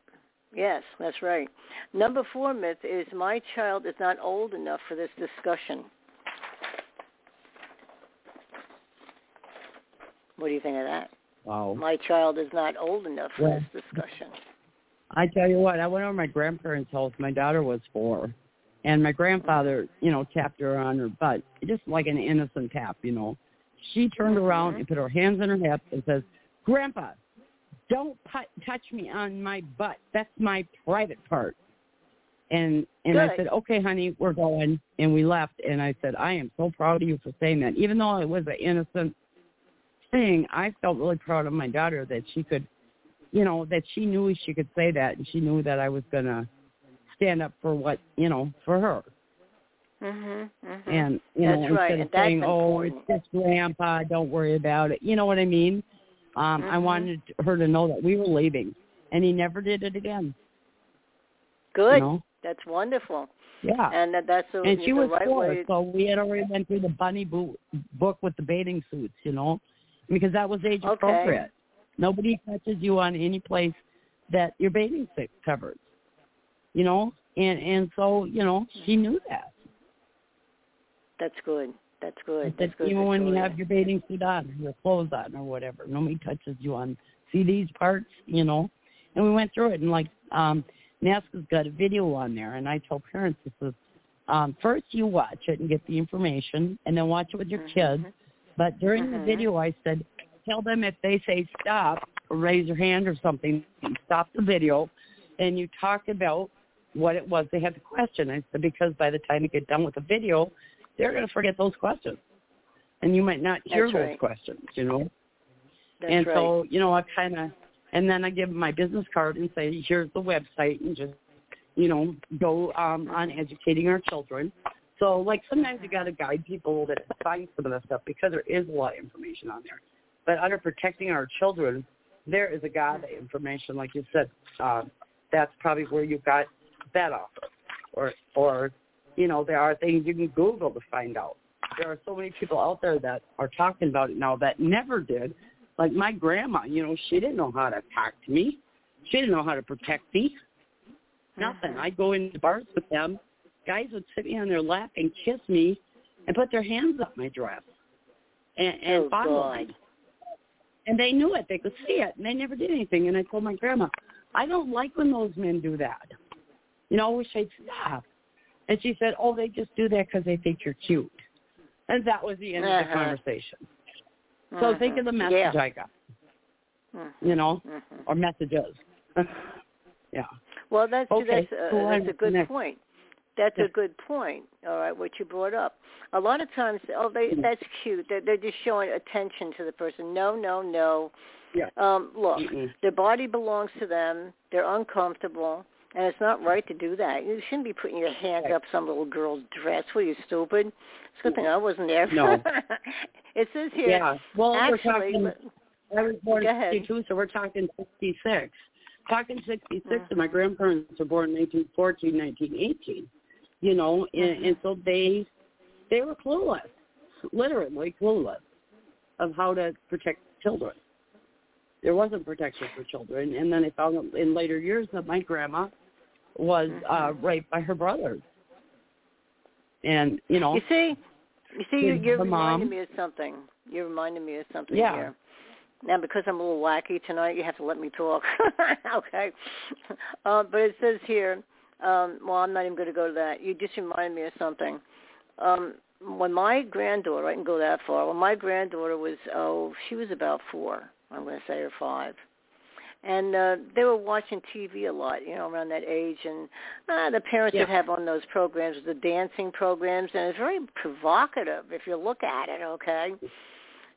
yes, that's right. Number four myth is my child is not old enough for this discussion. What do you think of that? Wow. My child is not old enough for Well- this discussion. I tell you what, I went over to my grandparents' house. My daughter was four, and my grandfather, you know, tapped her on her butt, just like an innocent tap, you know. She turned mm-hmm. around and put her hands on her hips and says, "Grandpa, don't pu- touch me on my butt. That's my private part." And and I said, "Okay, honey, we're going." And we left. And I said, "I am so proud of you for saying that, even though it was an innocent thing. I felt really proud of my daughter that she could." you know, that she knew she could say that and she knew that I was going to stand up for what, you know, for her. Mhm. Mhm. And, you That's know, instead and of that's saying, oh, important. it's just grandpa, don't worry about it. You know what I mean? Um, I Mhm. wanted her to know that we were leaving. And he never did it again. Good. You know? That's wonderful. Yeah. And that, that's the, and she was right four, way. so we had already went through the bunny boot book with the bathing suits, you know, because that was age Okay. appropriate. Nobody touches you on any place that your bathing suit covers, you know, and and so you know she knew that. That's good. That's good. That That's good. even when you have your bathing suit on, your clothes on, or whatever, nobody touches you on. See these parts, you know, and we went through it, and like um NAASCA's got a video on there, and I tell parents this is um, first you watch it and get the information, and then watch it with your Mhm. kids. But during the Mhm. video, I said, tell them if they say stop or raise your hand or something, stop the video, and you talk about what it was they had the question. I said because by the time you get done with the video, they're going to forget those questions, and you might not hear That's those right. questions. You know. That's and right. so you know, I kind of, and then I give them my business card and say, here's the website, and just you know, go um, on educating our children. So, like, sometimes you got to guide people that find some of that stuff because there is a lot of information on there. But under protecting our children, there is a god information, like you said. Uh, that's probably where you got that off of. Or, or, you know, there are things you can Google to find out. There are so many people out there that are talking about it now that never did. Like my grandma, you know, she didn't know how to talk to me. She didn't know how to protect me. Nothing. I'd go into bars with them. Guys would sit me on their lap and kiss me and put their hands up my dress and, and Oh, fondle. And they knew it. They could see it. And they never did anything. And I told my grandma, I don't like when those men do that. You know, I wish they'd stop. And she said, oh, they just do that because they think you're cute. And that was the end of the Uh-huh. conversation. So think of the message Yeah. I got, Mhm. you know, Mhm. or messages. [LAUGHS] Yeah. Well, that's Okay, that's, uh, that's a good next. point. That's Yeah. a good point. All right, what you brought up. A lot of times, oh, they that's cute. They're, they're just showing attention to the person. No, no, no. Yeah. Um, look, Mm-mm. their body belongs to them. They're uncomfortable, and it's not right to do that. You shouldn't be putting your hands Right. up some little girl's dress. What are you stupid? It's a good thing I wasn't there. No. [LAUGHS] it says here. Yeah. Well, we're talking. I was born in ahead. 62, so we're talking 66. Talking 66, Mhm. and my grandparents were born in 1914, 1918. You know, and, Mhm. and so they they were clueless, literally clueless, of how to protect children. There wasn't protection for children, and then I found out in later years that my grandma was uh Mhm. raped by her brother. And you know, You see, you see, you're, you're reminding mom. me of something. You're reminding me of something Yeah. here. Now, because I'm a little wacky tonight, you have to let me talk. [LAUGHS] okay. Uh, but it says here, um, well, I'm not even going to go to that. You just reminded me of something. Um, when my granddaughter, I can go that far. When my granddaughter was, oh, she was about four. I'm going to say or five. And uh, they were watching TV a lot, you know, around that age. And uh, the parents Yeah. would have on those programs, the dancing programs, and it's very provocative if you look at it, okay?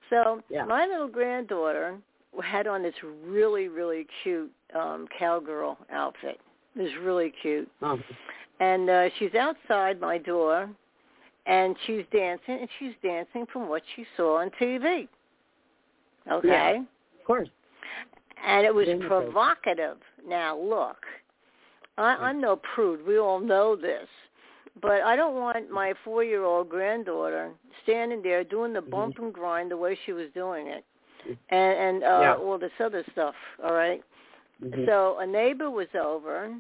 So Yeah. my little granddaughter had on this really, really cute um, cowgirl outfit. It was really cute. um, And uh, she's outside my door, and she's dancing, and she's dancing from what she saw on TV. Okay? Yeah. of course, And it was Then it goes. provocative. Now, look, I, I'm no prude. We all know this. But I don't want my four-year-old granddaughter standing there doing the bump and grind the way she was doing it, and and uh, Yeah. all this other stuff. All right? Mhm. So a neighbor was over,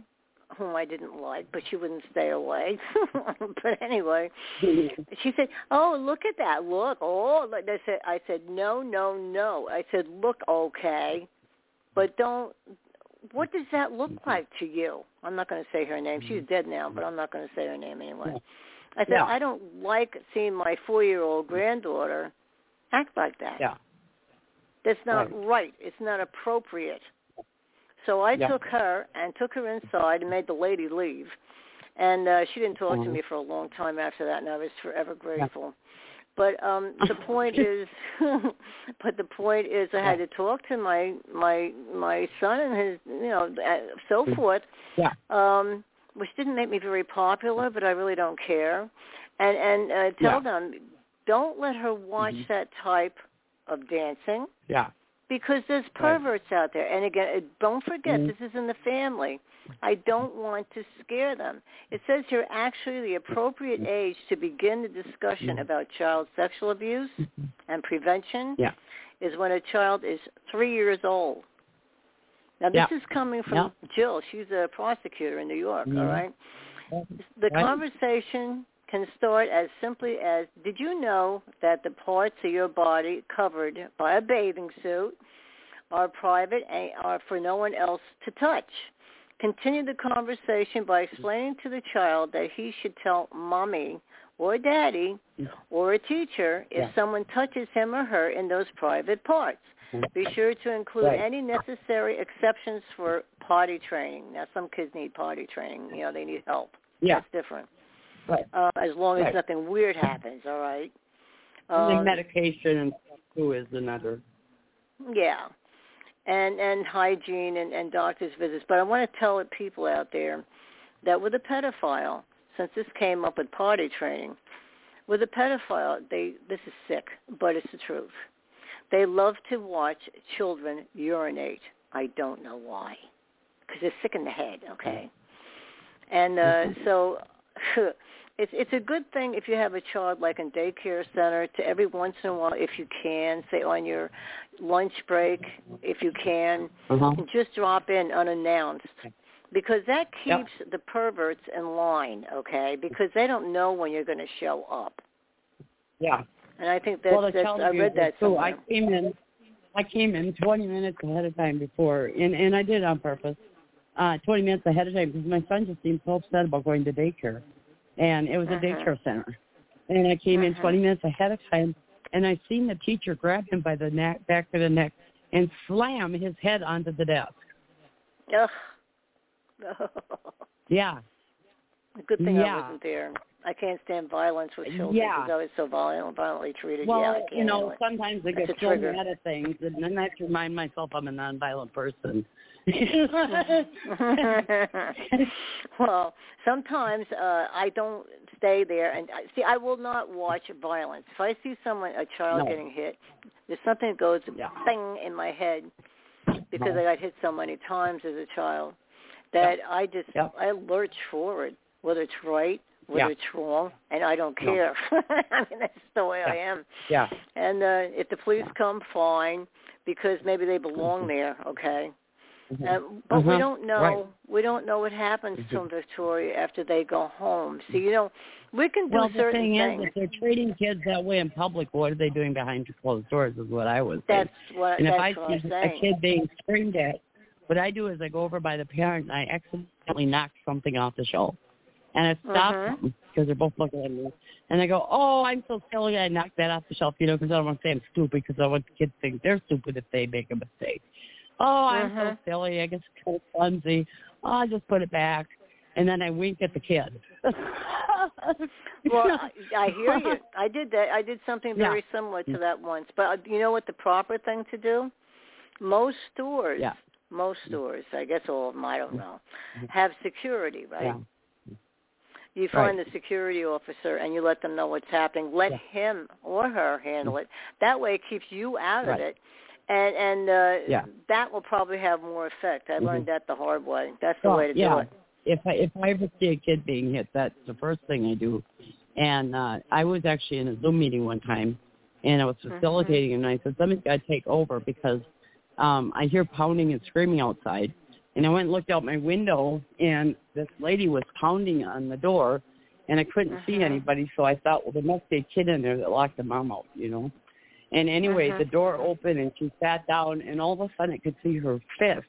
whom I didn't like, but she wouldn't stay away. [LAUGHS] but anyway, [LAUGHS] she said, "Oh, look at that! Look! Oh!" Like I said, I said, "No, no, no." I said, "Look, okay, but don't." What does that look like to you? I'm not going to say her name. She's dead now, but I'm not going to say her name anyway. I said, Yeah. I don't like seeing my four-year-old granddaughter act like that. yeah, That's not Right. right. It's not appropriate. So I Yeah. took her and took her inside and made the lady leave. And uh she didn't talk to Mhm. me for a long time after that and I was forever grateful. But um the [LAUGHS] point is [LAUGHS] but the point is I had to talk to my my my son and his you know uh, so forth. Yeah. Um which didn't make me very popular, but I really don't care. And and uh tell them don't let her watch Mhm. that type of dancing yeah, because there's perverts out there. And again, uh, don't forget, Mhm. this is in the family. I don't want to scare them. It says you're actually the appropriate age to begin the discussion about child sexual abuse and prevention Yeah. is when a child is three years old. Now this Yeah. is coming from Yeah. Jill. She's a prosecutor in New York, all Mhm. right? The Right. conversation can start as simply as, did you know that the parts of your body covered by a bathing suit are private and are for no one else to touch? Continue the conversation by explaining to the child that he should tell mommy or daddy or a teacher if Yeah. someone touches him or her in those private parts. Mm-hmm. Be sure to include Right. any necessary exceptions for potty training. Now, some kids need potty training. You know, they need help. yeah, That's different. Right. Uh, as long as Right. nothing weird happens, all right? Um, medication and who is another. Yeah, and and hygiene and, and doctor's visits. But I want to tell the people out there that with a pedophile, since this came up with potty training, with a pedophile, they this is sick, but it's the truth. They love to watch children urinate. I don't know why, because they're sick in the head. Okay, and uh, so. [LAUGHS] It's it's a good thing if you have a child like in daycare center to every once in a while if you can say on your lunch break if you can Uh-huh. just drop in unannounced because that Yep. keeps the perverts in line okay because they don't know when you're going to show up Yeah. and I think that's, well, that's I read that too. I came in, I came in 20 minutes ahead of time before, and and I did on purpose. Uh, 20 minutes ahead of time because my son just seemed so upset about going to daycare, and it was a Mhm. daycare center, and I came in Mhm. 20 minutes ahead of time, and I seen the teacher grab him by the neck, back of the neck, and slam his head onto the desk. Ugh. [LAUGHS] [LAUGHS] Yeah. Good thing I wasn't there. I can't stand violence with children Yeah. because I was so violent, violently treated. Well, yeah, I can't you know, sometimes I get so mad at things, and then I have to remind myself I'm a nonviolent person. [LAUGHS] well, sometimes uh I don't stay there and I- see I will not watch violence. If I see someone a child No. getting hit, there's something that goes Yeah. bang in my head because No. I got hit so many times as a child that I just Yeah. I lurch forward whether it's right, whether Yeah. it's wrong, and I don't No. care. [LAUGHS] I mean that's the way I am. yeah. And uh if the police Yeah. come fine because maybe they belong there, okay. Mhm. Um, but we Uh-huh. don't know. Right. We don't know what happens to them, Victoria, after they go home. So you know, we can do Well, the certain thing things. is, if they're treating kids that way in public, what are they doing behind closed doors? Is what I was saying. that's what. And if that's I I'm see a kid being screamed at, what I do is I go over by the parent and I accidentally knock something off the shelf. And I stop Mhm. them because they're both looking at me. And I go, oh, I'm so silly. I knocked that off the shelf, you know, because I don't want to say I'm stupid because I want the kids to think they're stupid if they make a mistake. Oh, I'm so Mhm. silly. I guess it's kind of clumsy. Oh, I'll just put it back. And then I wink at the kid. Well, [LAUGHS] I, I hear you. I did that. I did something Yeah. very similar to mm. that once. But uh, you know what the proper thing to do? Most stores, Yeah. most stores, I guess all of them, I don't mm. know, mm-hmm. have security, right? Yeah. Mm-hmm. You find the security officer and you let them know what's happening. Let Yeah. him or her handle mm. it. That way, it keeps you out Right. of it, and and uh, Yeah. that will probably have more effect. I Mhm. learned that the hard way. That's the Well, way to yeah. do it. If I if I ever see a kid being hit, that's the first thing I do. And uh I was actually in a Zoom meeting one time, and I was Mm-hmm. facilitating, and I said somebody's got to take over because um I hear pounding and screaming outside. And I went and looked out my window, and this lady was pounding on the door, and I couldn't see Mhm. anybody. So I thought, well, there must be a kid in there that locked the mom out, you know. And anyway, Mhm. the door opened, and she sat down, and all of a sudden I could see her fist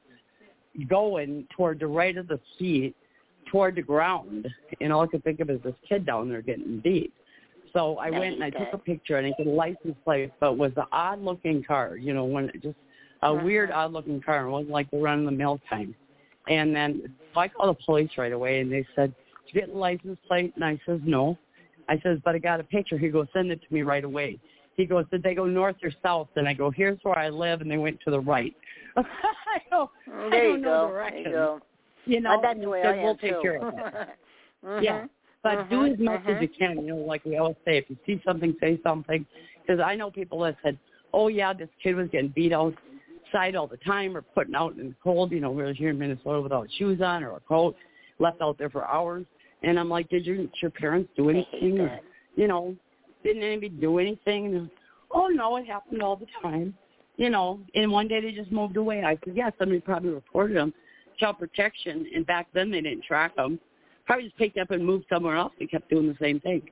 going toward the right of the seat, toward the ground, and all I could think of is this kid down there getting beat. So I went and I took a picture and I did a license plate, but it was an odd looking car, you know, when it just a Uh-huh. weird odd looking car. It wasn't like the run of the mill kind. And then so I called the police right away and they said, Did you get the license plate? And I says, No. I says, But I got a picture. He goes, Send it to me right away. He goes, Did they go north or south? And I go, Here's where I live and they went to the right. [LAUGHS] I Mm, I There don't you know go. There directions. you go. You know, that's the way said, I we'll take too. care of [LAUGHS] that. Mhm. Yeah. But do Mhm, as much as mhm. you can. You know, like we always say, if you see something, say something. Because I know people that said, "Oh yeah, this kid was getting beat outside all the time, or putting out in the cold." You know, we were here in Minnesota without shoes on or a coat, left out there for hours. And I'm like, "Did your your parents do anything? Or, you know, didn't anybody do anything?" And, oh no, it happened all the time. You know, and one day they just moved away. I said, "Yeah, somebody probably reported them, child protection." And back then they didn't track them probably just picked up and moved somewhere else and kept doing the same thing.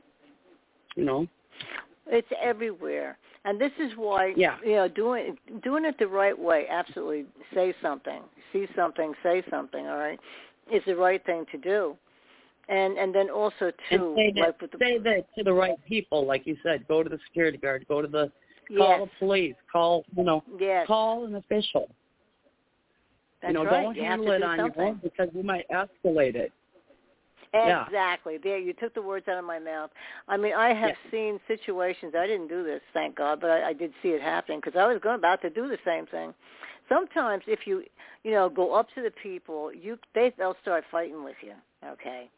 You know? It's everywhere, and this is why Yeah. you know doing doing it the right way. Absolutely, say something, see something, say something. All right, is the right thing to do, and and then also too, say that, like with the say that to the right people, like you said. Go to the security guard. Go to the call yes, the police. Call you know. yes, Call an official. that's you know, right. don't you handle it do on something. your own because you might escalate it. Yeah. Exactly. There, you took the words out of my mouth. I mean, I have Yeah. seen situations. I didn't do this, thank God, but I, I did see it happening because I was going about to do the same thing. Sometimes, if you, you know, go up to the people, you they they'll start fighting with you. Okay,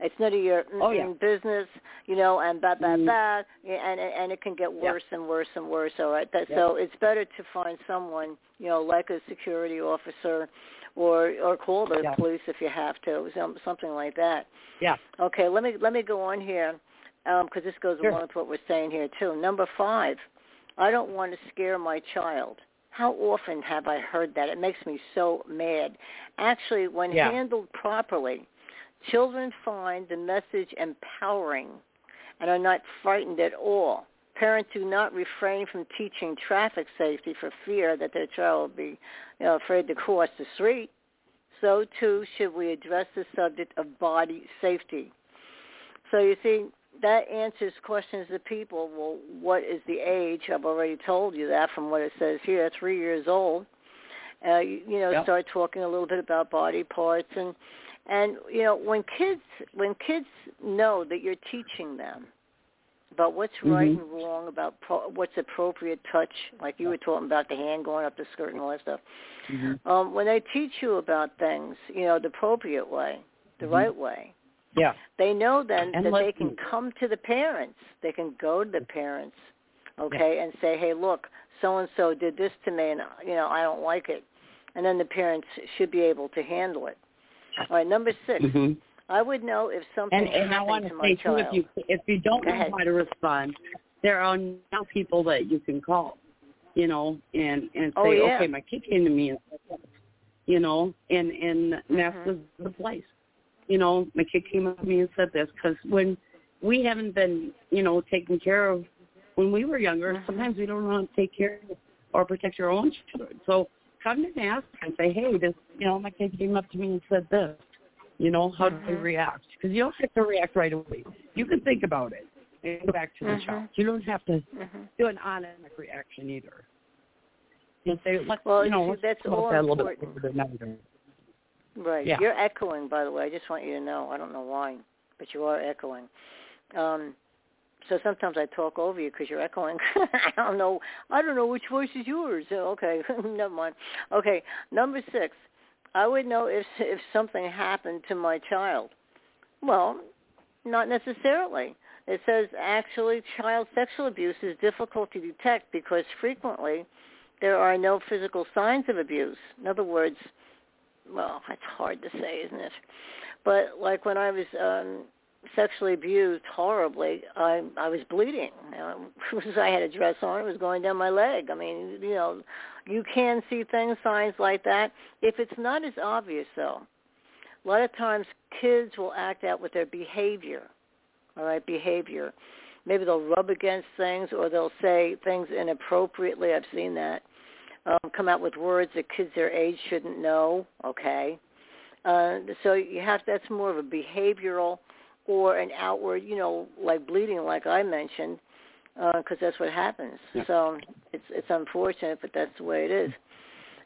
it's none of your Oh, yeah. mm, business, you know, and blah blah Mm. blah, and and it can get Yeah. worse and worse and worse. All right, that, Yeah. so it's better to find someone, you know, like a security officer, or or call the Yeah. police if you have to, some, something like that. Yeah. Okay, let me let me go on here because this goes Sure. along with what we're saying here too. Number five, I don't want to scare my child. How often have I heard that? It makes me so mad. Actually, when Yeah. handled properly, children find the message empowering and are not frightened at all. Parents do not refrain from teaching traffic safety for fear that their child will be you know, afraid to cross the street. So too should we address the subject of body safety. So you see, that answers questions of people. Well, what is the age? I've already told you that from what it says here, three years old. Uh, you, you know, Yep. start talking a little bit about body parts and and you know when kids when kids know that you're teaching them about what's right Mhm. and wrong about pro- what's appropriate touch, like you were talking about the hand going up the skirt and all that stuff. Mhm. Um, when they teach you about things, you know, the appropriate way, the Mhm. right way, Yeah. they know then And that they listen. can come to the parents. They can go to the parents, okay, and say, "Hey, look, so and so did this to me, and you know I don't like it," and then the parents should be able to handle it. All right, number 6 Mhm. I would know if something And and I want to to my say too, child. if you if you don't Go know ahead. how to respond, there are now people that you can call, you know, and and say, Oh, yeah. okay, my kid came to me and you know, and and that's Mhm. the, the place, you know, my kid came up to me and said this because when we haven't been, you know, taken care of when we were younger, Mhm. sometimes we don't know how to take care of or protect your own children. So come and ask and say, hey, this, you know, my kid came up to me and said this. You know, how do I Mhm. react? Because you don't have to react right away. You can think about it and go back to the Mhm. child. You don't have to Mhm. do an automatic reaction either. You say, let's, Well, you know, that's all that a little bit important. Right. Yeah. You're echoing, by the way. I just want you to know. I don't know why, but you are echoing. Um, so sometimes I talk over you because you're echoing. [LAUGHS] I don't know. I don't know which voice is yours. Okay, [LAUGHS] never mind. Okay, number six. I would know if if something happened to my child. Well, not necessarily. It says actually child sexual abuse is difficult to detect because frequently there are no physical signs of abuse. In other words, well, it's hard to say, isn't it? But like when I was um sexually abused horribly, I I was bleeding. You know, [LAUGHS] I had a dress on, it was going down my leg. I mean, you know, you can see things, signs like that. If it's not as obvious though, a lot of times kids will act out with their behavior. All right, behavior. Maybe they'll rub against things or they'll say things inappropriately. I've seen that. Um, come out with words that kids their age shouldn't know. Okay. Uh, so you have that's more of a behavioral or an outward, you know, like bleeding, like I mentioned, because that's what happens. Yeah. So it's it's unfortunate, but that's the way it is.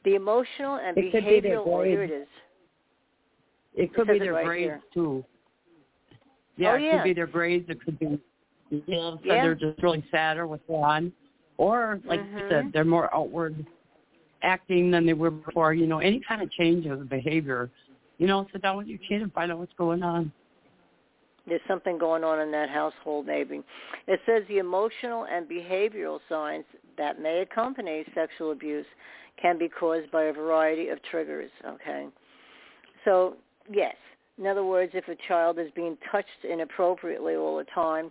The emotional and It could be behavioral. Oh, here it grades. is. It could says be their right grades here. too. Yeah, Oh, it could be their grades. It could be you know, so Yeah. they're just really sad or withdrawn, or like you Mhm. said, they're more outward acting than they were before. You know, any kind of change of behavior. You know, sit down with your kid and find out what's going on. There's something going on in that household, maybe. It says the emotional and behavioral signs that may accompany sexual abuse can be caused by a variety of triggers. Okay, so yes, in other words, if a child is being touched inappropriately all the time,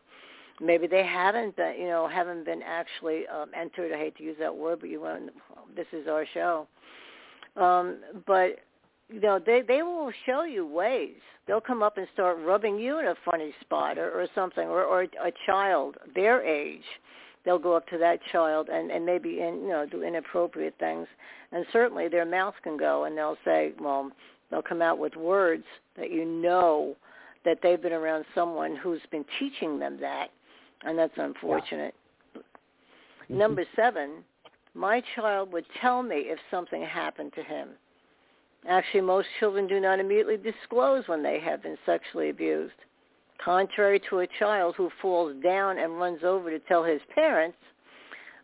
maybe they haven't been, you know, haven't been actually um, entered. I hate to use that word, but you want this is our show. Um, but you know, they they will show you ways. They'll come up and start rubbing you in a funny spot or, or something, or, or a child their age. They'll go up to that child and and maybe in, you know do inappropriate things, and certainly their mouth can go and they'll say, well, they'll come out with words that you know that they've been around someone who's been teaching them that, and that's unfortunate. Mhm. Number seven, my child would tell me if something happened to him. Actually, most children do not immediately disclose when they have been sexually abused. Contrary to a child who falls down and runs over to tell his parents,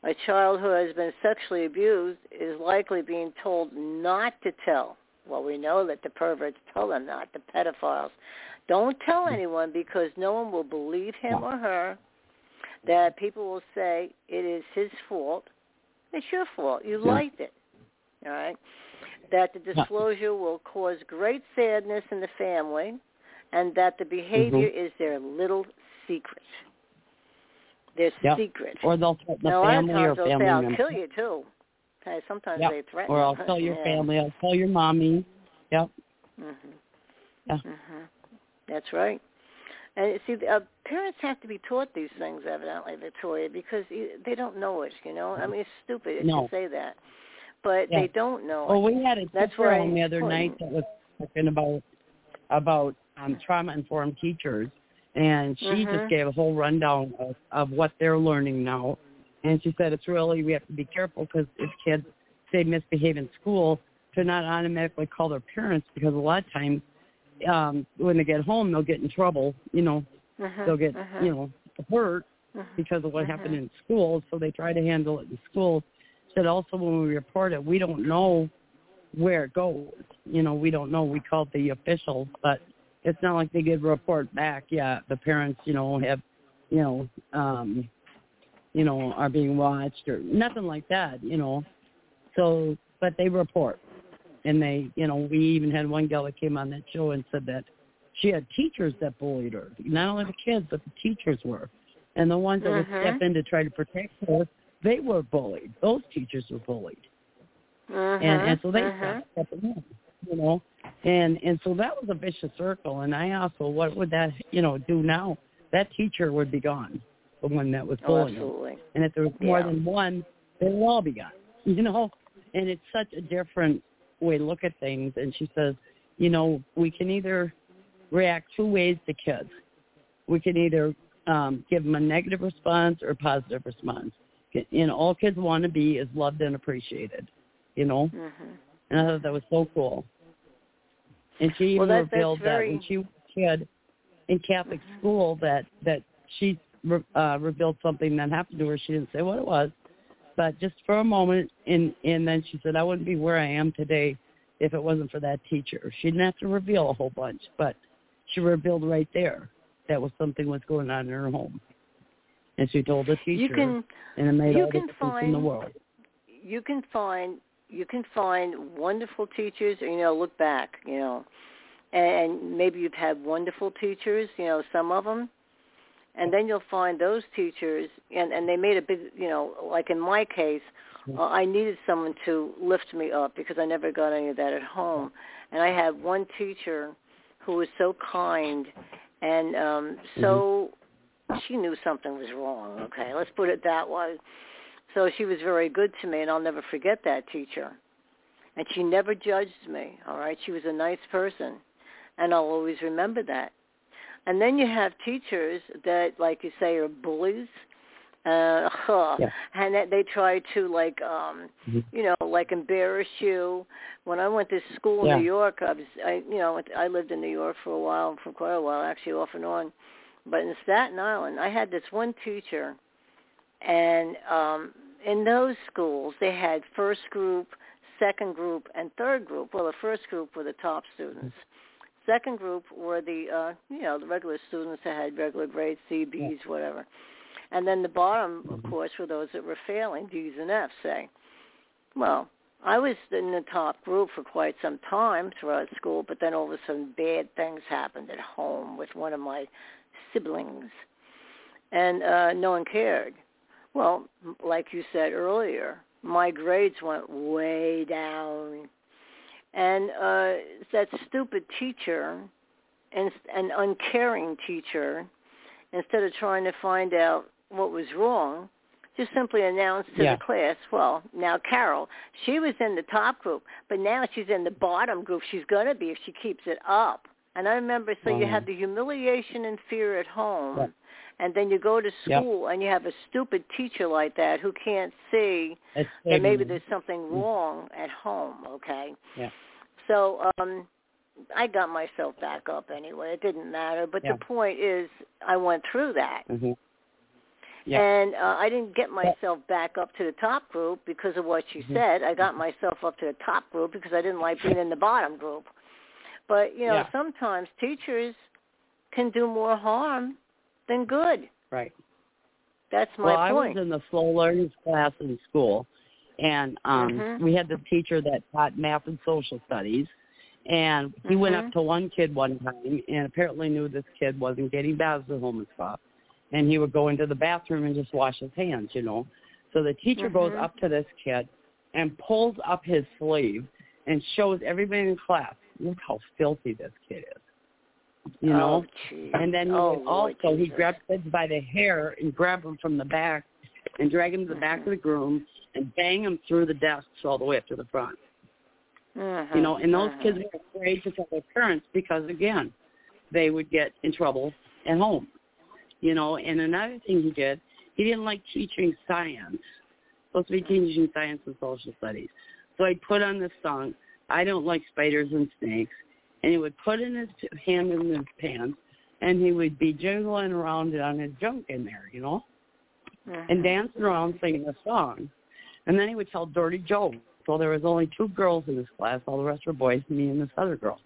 a child who has been sexually abused is likely being told not to tell. Well, we know that the perverts tell them not, the pedophiles. Don't tell anyone because no one will believe him or her. That people will say it is his fault. It's your fault. You Yeah. liked it. All right? That the disclosure will cause great sadness in the family and that the behavior Mm-hmm. is their little secret. Their secret. Or they'll threaten the now, a lot of family or family say, I'll kill you too. Okay, sometimes Yep. they threaten. Or I'll tell [LAUGHS] your Yeah. family. I'll tell your mommy. Yep. Mhm. Yeah. Mhm. That's right. And see, uh, parents have to be taught these things, evidently, Victoria, because they don't know it. You know, I mean, it's stupid No. to say that, but Yeah. they don't know Well, it. we had a teacher on the other night that was talking about about um, trauma informed teachers, and she Mhm. just gave a whole rundown of, of what they're learning now. And she said it's really we have to be careful because if kids say misbehave in school, to not automatically call their parents because a lot of times um when they get home they'll get in trouble you know. Mhm, they'll get mhm, you know hurt mhm. because of what happened in school so they try to handle it in school. Said also when we report it we don't know where it goes. You know we don't know. We call the officials but it's not like they get a report back. Yeah the parents you know have you know um you know are being watched or nothing like that you know. So but they report and they you know we even had one gal that came on that show and said that she had teachers that bullied her not only the kids but the teachers were and the ones that would Mhm. step in to try to protect her they were bullied those teachers were bullied Mhm, and and so they mhm. stopped stepping in, you know, and and so that was a vicious circle. And I also, what would that you know do now? That teacher would be gone, the one that was Oh, bullying. absolutely. And if there was more Yeah. than one, they would all be gone, [LAUGHS] you know. And it's such a different way look at things. And she says, you know, we can either react two ways to kids. We can either um, give them a negative response or a positive response. You know, all kids want to be is loved and appreciated. You know, Mhm. and I thought that was so cool. And she Well, even that- that's revealed very- that when she was a kid in Catholic school that that she re- uh, revealed something that happened to her. She didn't say what it was, but just for a moment, and and then she said, "I wouldn't be where I am today if it wasn't for that teacher." She didn't have to reveal a whole bunch, but she revealed right there that was something was going on in her home, and she told the teacher, You can and it made you all the difference in the find- world. you can find you can find wonderful teachers you know look back you know and maybe you've had wonderful teachers you know some of them and then you'll find those teachers and and they made a big you know like in my case uh, I needed someone to lift me up because I never got any of that at home and I had one teacher who was so kind and um so she knew something was wrong okay let's put it that way so she was very good to me, and I'll never forget that teacher. And she never judged me, all right? She was a nice person, and I'll always remember that. And then you have teachers that, like you say, are bullies, uh, Yeah. and that they try to, like, um, Mhm. you know, like embarrass you. When I went to school Yeah. in New York, I was, I, you know, I lived in New York for a while, for quite a while, actually, off and on. But in Staten Island, I had this one teacher and um in those schools they had first group second group and third group well the first group were the top students second group were the uh you know the regular students that had regular grades c b's whatever. And then the bottom of course were those that were failing d's and f's say. Well i was in the top group for quite some time throughout school but then all of a sudden bad things happened at home with one of my siblings. And uh no one cared. Well, like you said earlier, my grades went way down. And uh that stupid teacher and an uncaring teacher instead of trying to find out what was wrong, just simply announced to Yeah. the class, well, now Carol, she was in the top group, but now she's in the bottom group. She's going to be if she keeps it up. And I remember, so you Mhm. have the humiliation and fear at home. And then you go to Yep. school and you have a stupid teacher like that who can't see that maybe there's something wrong at home, okay? Yeah. So um I got myself back up anyway. It didn't matter, but Yeah. the point is I went through that. Mm-hmm. Yeah. And uh, I didn't get myself back up to the top group because of what you Mhm. said. I got myself up to the top group because I didn't like being in the bottom group. But, you know, Yeah. sometimes teachers can do more harm than good. Right. That's my well, point. I was in the slow learning class in school, and um Mhm. we had this teacher that taught math and social studies, and he went Mhm. up to one kid one time and apparently knew this kid wasn't getting baths at home and stuff, and he would go into the bathroom and just wash his hands, you know. So the teacher goes Mhm. up to this kid and pulls up his sleeve and shows everybody in class, look how filthy this kid is. You know? Oh. And then he oh, would Lord also he Jesus. grabbed kids by the hair and grabbed them from the back and drag them to the back of the room and bang them through the desks all the way up to the front. Mhm, You know, and those mhm. kids were afraid to tell their parents because again, they would get in trouble at home. You know, and another thing he did, he didn't like teaching science. Supposed to be teaching science and social studies. So I put on this song, I don't like spiders and snakes. And he would put in his hand in his pants, and he would be jiggling around on his junk in there, you know, and mm-hmm. dancing around singing a song. And then he would tell dirty jokes. So there was only two girls in his class. All the rest were boys, me and this other girl.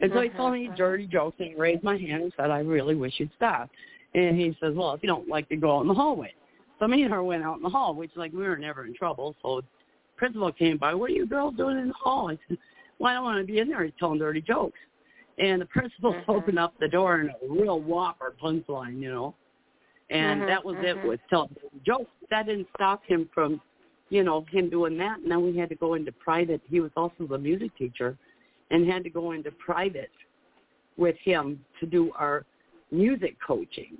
And so he mm-hmm. told me dirty jokes, and he raised my hand and said, I really wish you'd stop. And he says, well, if you don't like to go out in the hallway. So me and her went out in the hall, which like we were never in trouble. So principal came by, what are you girls doing in the hall? I said, well, I don't want to be in there. He's telling dirty jokes. And the principal [LAUGHS] Mhm. opened up the door in a real whopper punchline, you know. And Mhm, that was mhm. it with telling dirty jokes. That didn't stop him from, you know, him doing that. And then we had to go into private. He was also the music teacher and had to go into private with him to do our music coaching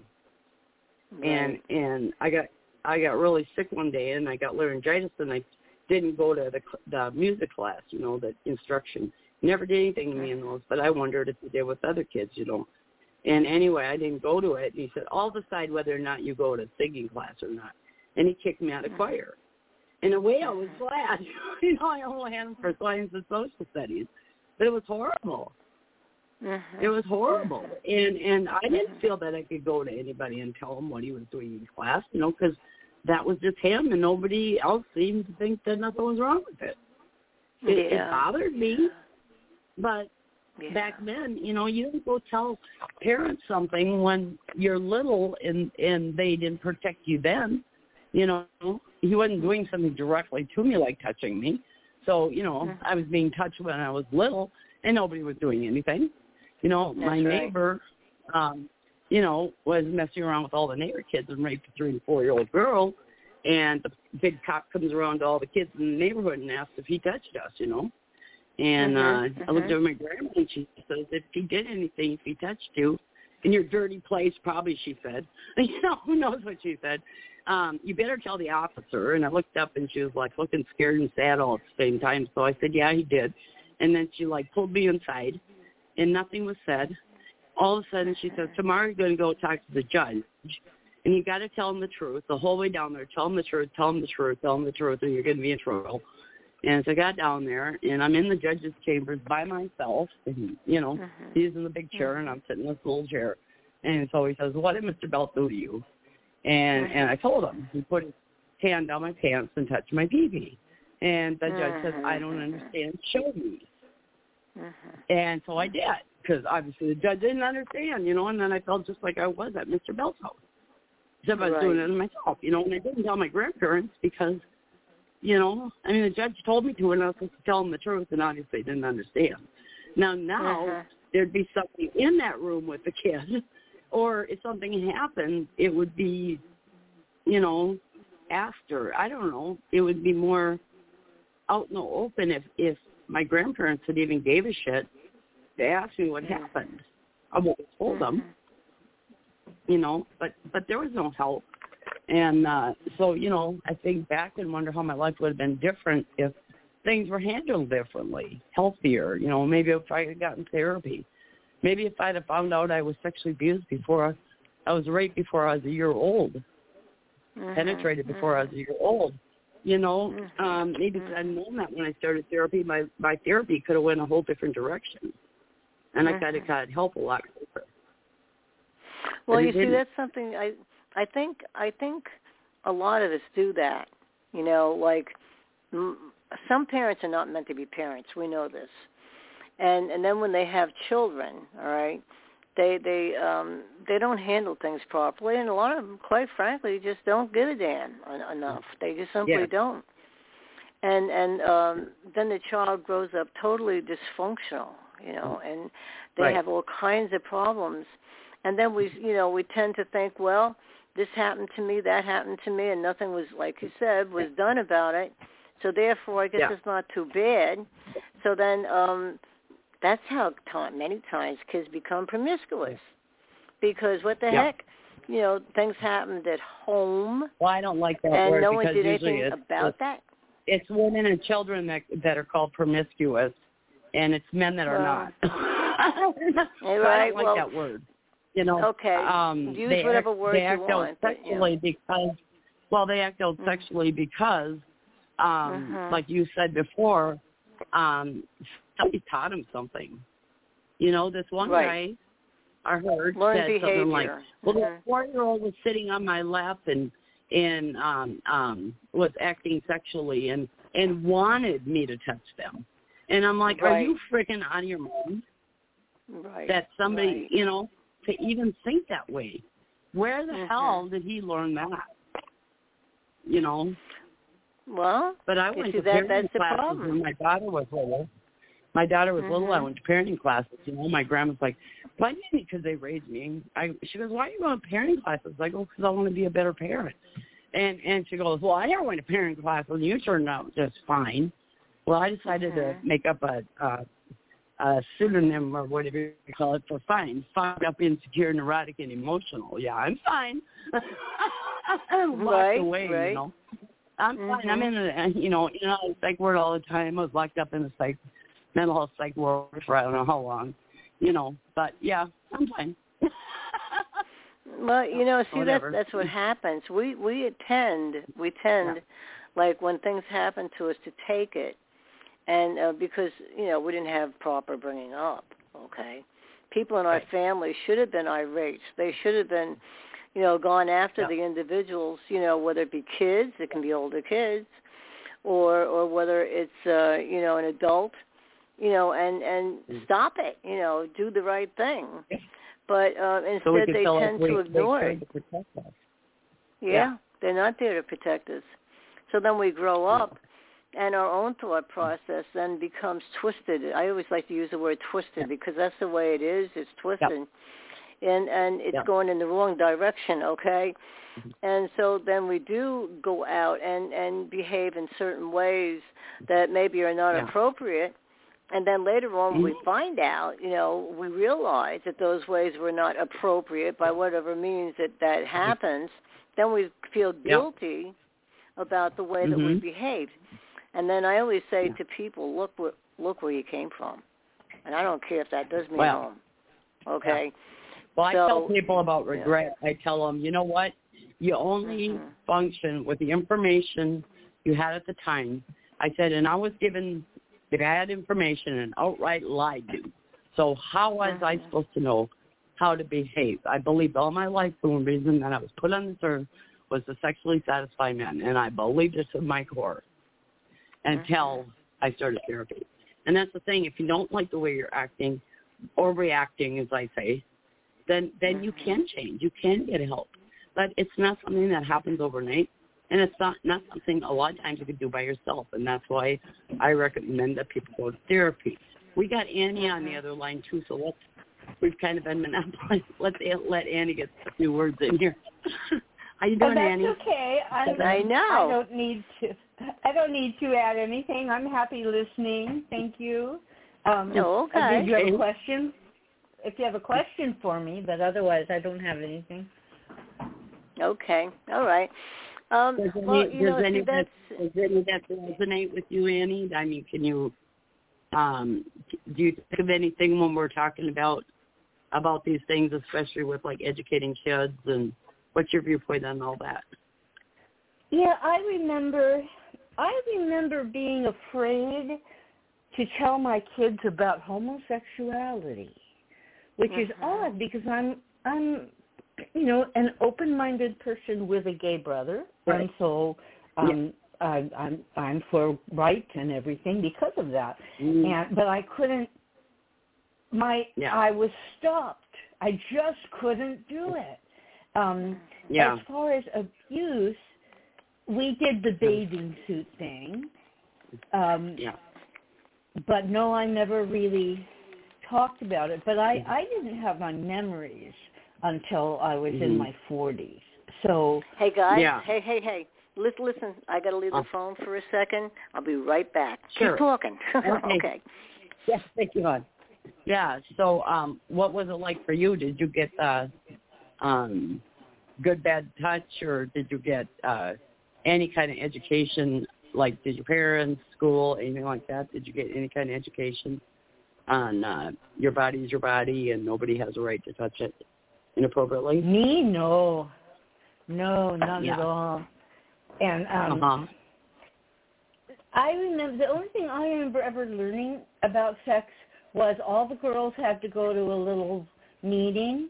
and and I got I got really sick one day and I got laryngitis and I didn't go to the the music class, you know, the instruction. Never did anything to me in those, but I wondered if he did with other kids, you know. And anyway, I didn't go to it. And he said, "I'll decide whether or not you go to singing class or not." And he kicked me out of choir. In a way, I was glad. [LAUGHS] you know, I only had him for science and social studies, but it was horrible. Mhm. It was horrible, and and I didn't feel that I could go to anybody and tell him what he was doing in class, you know, because that was just him, and nobody else seemed to think that nothing was wrong with it. It, it bothered me, but Yeah. back then, you know, you didn't go tell parents something when you're little and and they didn't protect you then. You know, he wasn't doing something directly to me like touching me. So, you know, Mhm. I was being touched when I was little and nobody was doing anything. You know, my That's right. neighbor um, you know, was messing around with all the neighbor kids and raped a three and four year old girl and the big cop comes around to all the kids in the neighborhood and asks if he touched us, you know. And Mhm, uh I looked over my grandma and she says, If he did anything, if he touched you in your dirty place, probably she said. [LAUGHS] You know, who knows what she said. Um, you better tell the officer and I looked up and she was like looking scared and sad all at the same time. So I said, Yeah, he did and then she like pulled me inside and nothing was said. All of a sudden she says, Tomorrow you're gonna go talk to the judge and you gotta tell him the truth the whole way down there. Tell him the truth, tell him the truth, tell him the truth or you're gonna be in trouble. And so I got down there and I'm in the judge's chambers by myself and you know, Mhm. he's in the big chair and I'm sitting in this little chair. And so he says, What did Mr. Belt do to you? And and I told him. He put his hand down my pants and touched my pee pee. And the judge says, I don't understand, show me. Mhm. And so I did, because obviously the judge didn't understand, you know, and then I felt just like I was at Mr. Bell's house. Except I was doing it myself, you know, and I didn't tell my grandparents because, you know, I mean, the judge told me to, and I was supposed to tell them the truth, and obviously they didn't understand. Now, now, Mhm. there'd be something in that room with the kid, [LAUGHS] or if something happened, it would be, you know, after. I don't know. It would be more out in the open if if my grandparents had even gave a shit. They asked me what happened. I have told them, you know, but but there was no help. And uh so, you know, I think back and wonder how my life would have been different if things were handled differently, healthier, you know, maybe if I had gotten therapy. Maybe if I'd have found out I was sexually abused before I, I was raped before I was a year old, Mhm. penetrated before I was a year old. You know, Mhm. um, maybe if I'd known that when I started therapy, my my therapy could have went a whole different direction, and I could have Mhm. got help a lot. Well, you see, that's something I I think I think a lot of us do that. You know, like m- some parents are not meant to be parents. We know this, and and then when they have children, all right, they they um they don't handle things properly, and a lot of them, quite frankly, just don't give a damn en- enough. They just simply Yeah. don't. And and um then the child grows up totally dysfunctional, you know, and they Right. have all kinds of problems. And then we you know we tend to think well this happened to me that happened to me and nothing was like you said was done about it. So therefore i guess Yeah. it's not too bad. So then um that's how time, many times kids become promiscuous. Because what the Yeah. heck you know things happened at home Well, I don't like that and word no one did anything it's, about that. it's women and children that that are called promiscuous, and it's men that are not. [LAUGHS] I right, don't like well, that word. You know, okay, um, use they whatever act, word they you act want, out but, you know. sexually because, well, they act out Mhm. sexually because, um, Mhm. like you said before, um somebody taught him something. You know, this one Right. guy I heard Learned said something like, behavior. "Well, Mhm. the four-year-old was sitting on my lap and and um um was acting sexually and and wanted me to touch them." And I'm like, "Are you freaking out of your mind Right. that somebody, Right. you know, to even think that way? Where the Mhm. hell did he learn that?" You know, Well, but I went to that- parenting that's classes when my daughter was little. My daughter was little. I Mhm. went to parenting classes. You know, my grandma's like, "Why didn't you?" Because they raised me. I she goes, "Why are you going to parenting classes?" I go, "Because I want to be a better parent." And and she goes, "Well, I never went to parenting classes. and You turned out just fine." Well, I decided to make up a, a a pseudonym or whatever you call it for fine. Fucked up, insecure, neurotic, and emotional. Yeah, I'm fine. [LAUGHS] Locked Right, away, right. you know. I'm fine. I'm Mhm. in a you know you know a psych ward all the time. I was locked up in the psych mental health psych ward for I don't know how long, you know. But yeah, I'm fine. Well, you know, [LAUGHS] see Whatever. that's that's what [LAUGHS] happens. We we tend we tend Yeah. like when things happen to us to take it, and uh, because you know we didn't have proper bringing up. Okay, people in our Right. family should have been irate. They should have been, you know, gone after Yeah. the individuals. You know, whether it be kids, it can be older kids, or or whether it's uh, you know an adult. You know, and and Mm. stop it. You know, do the right thing. But uh, instead, could they tend to ignore it. tried to protect us. Yeah, Yeah. they're not there to protect us. So then we grow up, and our own thought process then becomes twisted. I always like to use the word twisted because that's the way it is. It's twisted, and and it's Yeah. going in the wrong direction. Okay, Mm-hmm. and so then we do go out and and behave in certain ways that maybe are not Yeah. appropriate. And then later on, we Mhm. find out, you know, we realize that those ways were not appropriate by whatever means that that happens. Then we feel Mm-hmm. Guilty about the way that we Mhm. behaved. And then I always say Yeah. to people, look where look where you came from, and I don't care if that does me Well, home. Okay. Well, I tell people about regret. I tell them, you know what? You only Mhm. function with the information you had at the time. I said, and I was given bad information and outright lied to. So how was I Mhm. supposed to know how to behave? I believed all my life the only reason that I was put on this earth was to sexually satisfy men, and I believed this in my core until I started therapy. And that's the thing. If you don't like the way you're acting or reacting, as I say, then then you Mhm. can change. You can get help, but it's not something that happens overnight, and it's not not something a lot of times you can do by yourself. And that's why I recommend that people go to therapy. We got Annie on the other line too, so let's we've kind of been monopolized. [LAUGHS] Let's let Annie get a few words in here. [LAUGHS] How you Oh, doing, that's Annie? okay. I, I know. I don't need to. I don't need to add anything. I'm happy listening. Thank you. Um, No, okay. Did you have Okay. a question? If you have a question for me, but otherwise I don't have anything. Okay. All right. Um, Does any, well, you know, any that, that's does any of that resonate with you, Annie? I mean, can you um do you think of anything when we're talking about about these things, especially with like educating kids and what's your viewpoint on all that? Yeah, I remember. I remember being afraid to tell my kids about homosexuality, which is Mhm. odd because I'm I'm you know an open-minded person with a gay brother, Right. and so um, I, I'm I'm for right and everything because of that. Mm, And but I couldn't. My Yeah. I was stopped. I just couldn't do it. Um, yeah. as far as abuse, we did the bathing suit thing. Um, Yeah. But no, I never really talked about it. But I, I didn't have my memories until I was in Mhm. my 40s. So, Hey guys, Yeah. hey, hey, hey. Listen, listen. I got to leave the Oh. phone for a second. I'll be right back. Sure. Keep talking. [LAUGHS] Okay. okay. Yes, thank you, hon. Yeah. So, um, what was it like for you? Did you get uh, um, good bad touch, or did you get uh, any kind of education? Like, did your parents, school, anything like that? Did you get any kind of education on uh, your body is your body, and nobody has a right to touch it inappropriately? me, no. No, none Yeah. at all. And um, uh huh. I remember the only thing I remember ever learning about sex was all the girls had to go to a little meeting,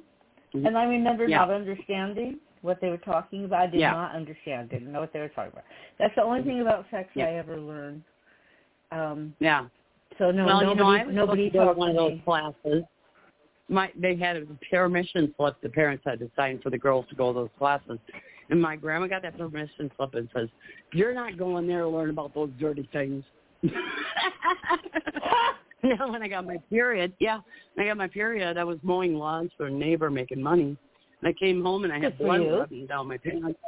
Mhm. and I remember Yeah. not understanding what they were talking about. I did Yeah. not understand. Didn't know what they were talking about. That's the only thing about sex Yeah. I ever learned. Um, Yeah. so no, well, nobody, you know, I was nobody to go to talked one of those classes. My they had a permission slip the parents had to sign for the girls to go to those classes. And my grandma got that permission slip and says, You're not going there to learn about those dirty things. [LAUGHS] now when I got my period, yeah, when I got my period, I was mowing lawns for a neighbor making money. And I came home and I had Good blood you. running down my pants.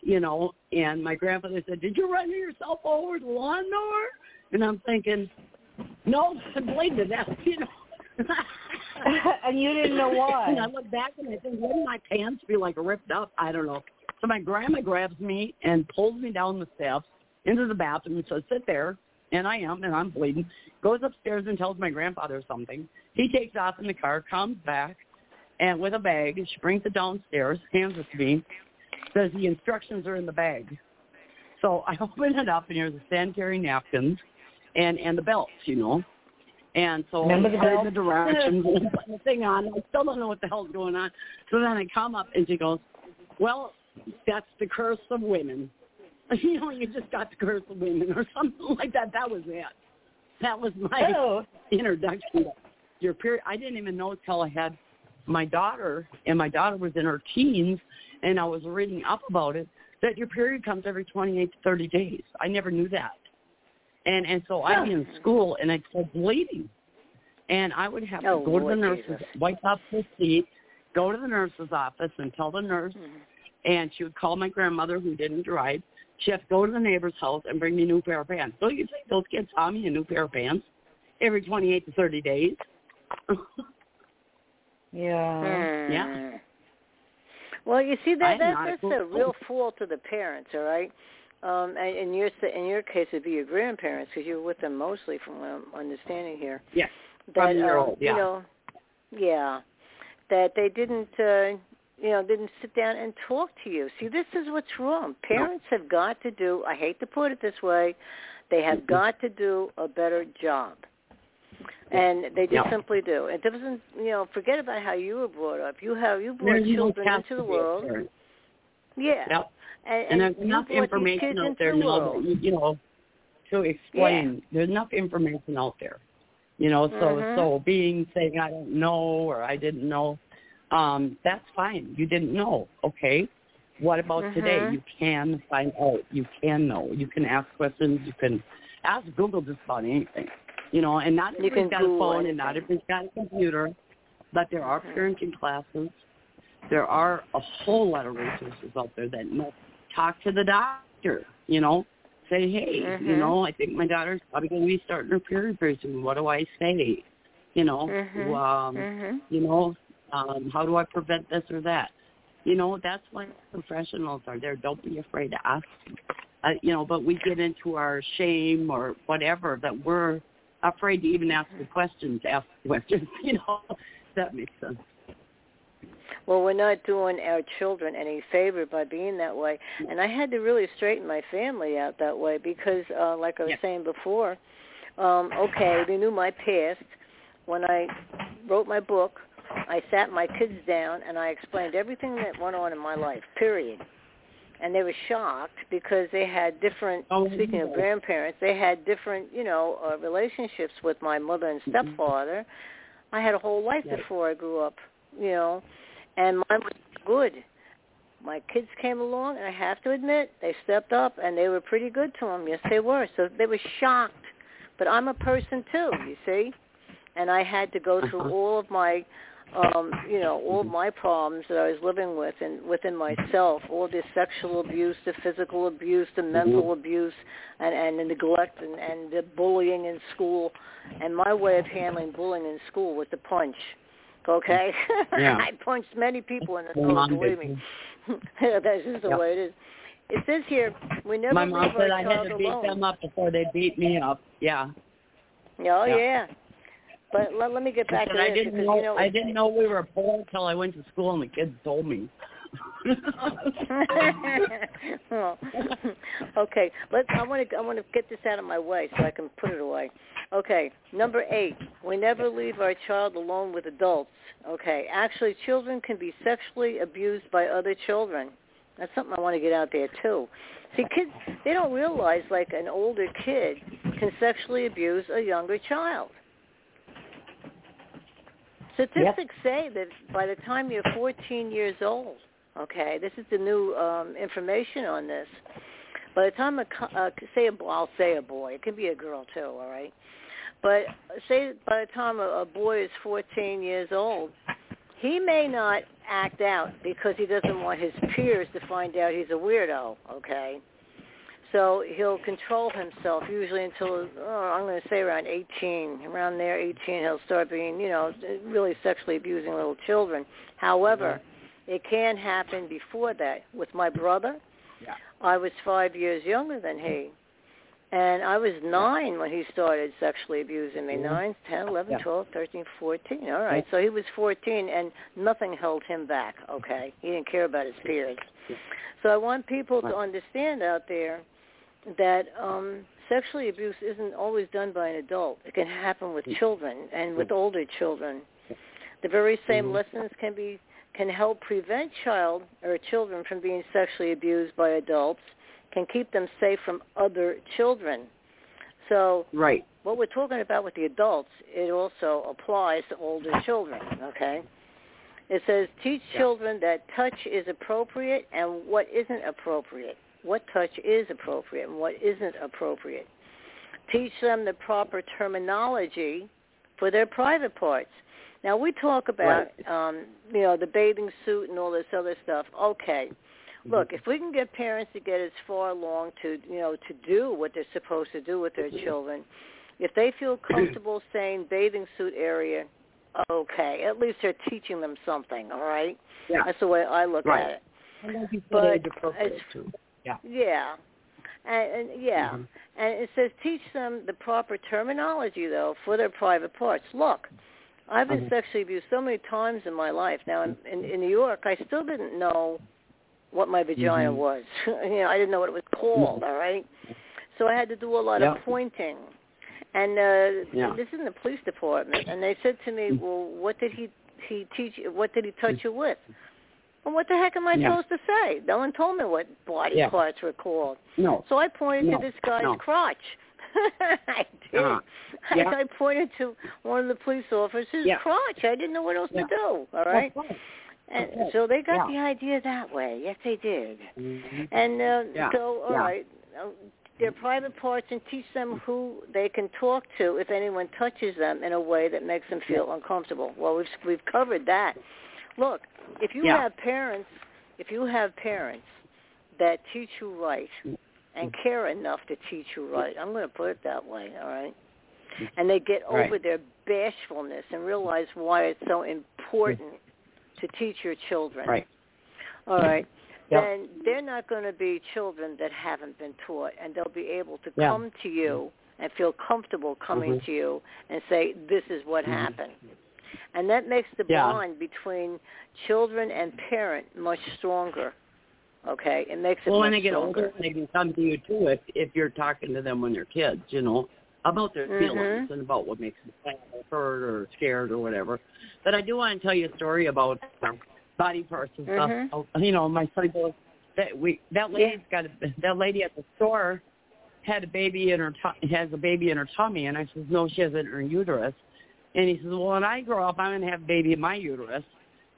You know, and my grandfather said, Did you run yourself over a lawnmower? And I'm thinking, No, I blamed it that, you know. [LAUGHS] and you didn't know why. [LAUGHS] and I look back and I think, wouldn't my pants be like ripped up? I don't know. So my grandma grabs me and pulls me down the steps into the bathroom and says, sit there. And I am, and I'm bleeding. Goes upstairs and tells my grandfather something. He takes off in the car, comes back, and with a bag, she brings it downstairs, hands it to me, says the instructions are in the bag. So [LAUGHS] I open it up, and there's the sanitary napkins and and the belts, you know. And so Remember the belt? the directions [LAUGHS] and putting the thing on. I still don't know what the hell's going on. So then I come up and she goes, "Well, that's the curse of women." [LAUGHS] You know, you just got the curse of women or something like that. That was it. That was my Oh, introduction your period. I didn't even know until I had my daughter, and my daughter was in her teens, and I was reading up about it that your period comes every 28 to 30 days. I never knew that. And and so I'd be in school and I'd start bleeding, and I would have to Oh, go to the nurse's, Jesus. wipe off the seat, go to the nurse's office and tell the nurse, Mhm. and she would call my grandmother who didn't drive. She had to go to the neighbor's house and bring me a new pair of pants. So you think those kids me a new pair of pants every 28 to 30 days? [LAUGHS] yeah. Yeah. Hmm. Well, you see that am that a that's a real fault of the parents, all right. Um, and in your in your case, it'd be your grandparents because you were with them mostly, from what I'm understanding here. Yeah. That From your um, old, yeah. you know, yeah, that they didn't, uh, you know, didn't sit down and talk to you. See, this is what's wrong. Parents have got to do. I hate to put it this way, they have [LAUGHS] got to do a better job. And they just Yeah. simply do. It doesn't, you know, forget about how you were brought up. You have you brought no children into the to be a world. Yeah. Yep. And, And there's enough information out there the now that you, you know to explain. There's enough information out there. You know, so Mhm. so being saying I don't know or I didn't know, um, that's fine. You didn't know. Okay. What about today? Mhm. You can find out. You can know. You can ask questions. You can ask Google just about anything. You know, and not You everybody's got a phone and not anything. everybody's got a computer, but there are parenting classes. There are a whole lot of resources out there that know talk to the doctor, you know, say, hey, you Mhm. know, I think my daughter's probably going to be starting her period very soon. What do I say? You know, Mhm. um, Mhm. you know, um, how do I prevent this or that? You know, that's why professionals are there. Don't be afraid to ask. Uh, you know, but we get into our shame or whatever that we're afraid to even ask the questions, ask the questions. [LAUGHS] You know, that makes sense. Well, we're not doing our children any favor by being that way. And I had to really straighten my family out that way because, uh, like I was Yeah. saying before, um, okay, they knew my past. When I wrote my book, I sat my kids down and I explained everything that went on in my life, period. And they were shocked because they had different, Oh, speaking of grandparents, they had different, you know, uh, relationships with my mother and stepfather. I had a whole life Yeah. before I grew up, you know, and mine was good. My kids came along, and I have to admit, they stepped up, and they were pretty good to them. Yes, they were. So they were shocked. But I'm a person too, you see, and I had to go through Uh-huh. all of my, um, you know, all my problems that I was living with, and within myself, all the sexual abuse, the physical abuse, the mental abuse, and and the neglect, and and the bullying in school. And my way of handling bullying in school was to punch. Okay, [LAUGHS] Yeah. I punched many people in the mom Believe me, [LAUGHS] that's just the Yep. way it is. It says here we never My mom said I had to beat alone. them up before they beat me up. Yeah. Oh Yeah. yeah. But let, let me get back to I this didn't know you know I didn't know we were poor until I went to school and the kids told me. [LAUGHS] okay, let I want to I want to get this out of my way so I can put it away. Okay, number eight, we never leave our child alone with adults. Okay, actually, children can be sexually abused by other children. That's something I want to get out there too. See, kids they don't realize like an older kid can sexually abuse a younger child. Statistics yep. say that by the time you're 14 years old, okay, this is the new um, information on this. By the time a uh, say a I'll say a boy, it can be a girl too, all right. But say by the time a, a boy is 14 years old, he may not act out because he doesn't want his peers to find out he's a weirdo, okay? So he'll control himself usually until oh, I'm going to say around 18. Around there, 18, he'll start being, you know, really sexually abusing little children. However, mm-hmm. it can happen before that. With my brother, yeah. I was five years younger than he. And I was nine when he started sexually abusing me. Nine, ten, eleven, yeah. twelve, thirteen, fourteen. All right. So he was 14, and nothing held him back, okay? He didn't care about his peers. So I want people to understand out there that um, sexually abuse isn't always done by an adult. It can happen with children and with older children. The very same mm-hmm. lessons can be can help prevent child or children from being sexually abused by adults, can keep them safe from other children. So right. what we're talking about with the adults, it also applies to older children, okay? It says teach yeah. children that touch is appropriate and what isn't appropriate what touch is appropriate and what isn't appropriate. Teach them the proper terminology for their private parts. Now we talk about right. um, you know the bathing suit and all this other stuff. Okay, look, if we can get parents to get as far along to you know to do what they're supposed to do with their children, if they feel comfortable [CLEARS THROAT] saying bathing suit area, okay, at least they're teaching them something. All right, yeah. that's the way I look right. at it. And but as, yeah. Yeah. And, and yeah, mm-hmm. and it says teach them the proper terminology though for their private parts. Look, I've been mm-hmm. sexually abused so many times in my life. Now in, in in New York, I still didn't know what my vagina mm-hmm. was. [LAUGHS] you know, I didn't know what it was called. Mm-hmm. All right, so I had to do a lot yep. of pointing. And uh yeah. this is in the police department, and they said to me, Mm-hmm. "Well, what did he he teach? you? What did he touch you with?" Well, what the heck am I Yeah. supposed to say? No one told me what body Yeah. parts were called. No. So I pointed No. to this guy's No. crotch. [LAUGHS] I did. Uh-huh. Yeah. I, I pointed to one of the police officers' Yeah. crotch. I didn't know what else to do. All right. And right. so they got the idea that way. Yes, they did. Mm-hmm. And uh, so, all right, uh, their private parts and teach them who they can talk to if anyone touches them in a way that makes them feel uncomfortable. Well, we've we've covered that. Look, if you Yeah. have parents, if you have parents that teach you right and care enough to teach you right, I'm going to put it that way. All right. And they get Right. over their bashfulness and realize why it's so important to teach your children. Right. All right. Yep. Then they're not going to be children that haven't been taught, and they'll be able to Yeah. come to you and feel comfortable coming Mhm. to you and say, "This is what Mhm. happened," and that makes the Yeah. bond between children and parent much stronger. Okay, it makes it Well, when they get stronger. older, they can come to you too if if you're talking to them when they're kids, you know, about their Mhm. feelings and about what makes them sad or hurt or scared or whatever. But I do want to tell you a story about um, body parts and stuff. Mhm. Oh, You know, my son goes that we that lady's got a, that lady at the store had a baby in her tu- has a baby in her tummy, and I says no, she has it in her uterus. And he says, well, when I grow up, I'm gonna have a baby in my uterus.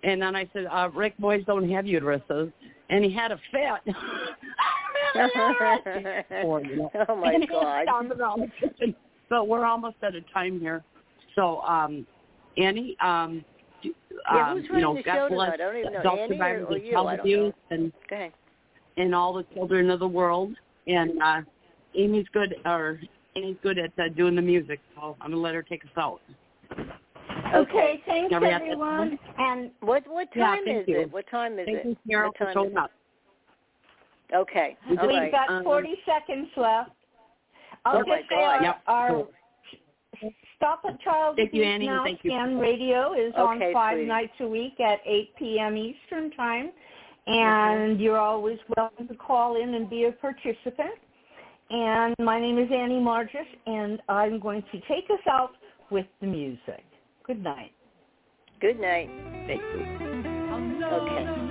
And then I said, uh, Rick, boys don't have uteruses. And he had a fit. Or, you know. oh my God! down around the kitchen. But we're almost out of time here. So, um, Annie, um, do- Yeah, um, you know, the God bless tonight? I don't even adult survivors or of you? child abuse and and all the children of the world. And uh, Amy's good, or Amy's good at uh, doing the music. So I'm gonna let her take us out. Okay, thanks everyone. And what what time yeah, is you. it? What time is thank it? You, Carol, up. Okay. We've right. got um, 40 um, seconds left. I'll oh just say our, yep. our, Stop a Child Thank you, Annie. Now Thank Scan you. Radio is okay, on five please. nights a week at 8 p.m. Eastern Time. Mm-hmm. And okay. you're always welcome to call in and be a participant. And my name is Annie Margis, and I'm going to take us out with the music. Good night. Good night. Thank you. Okay.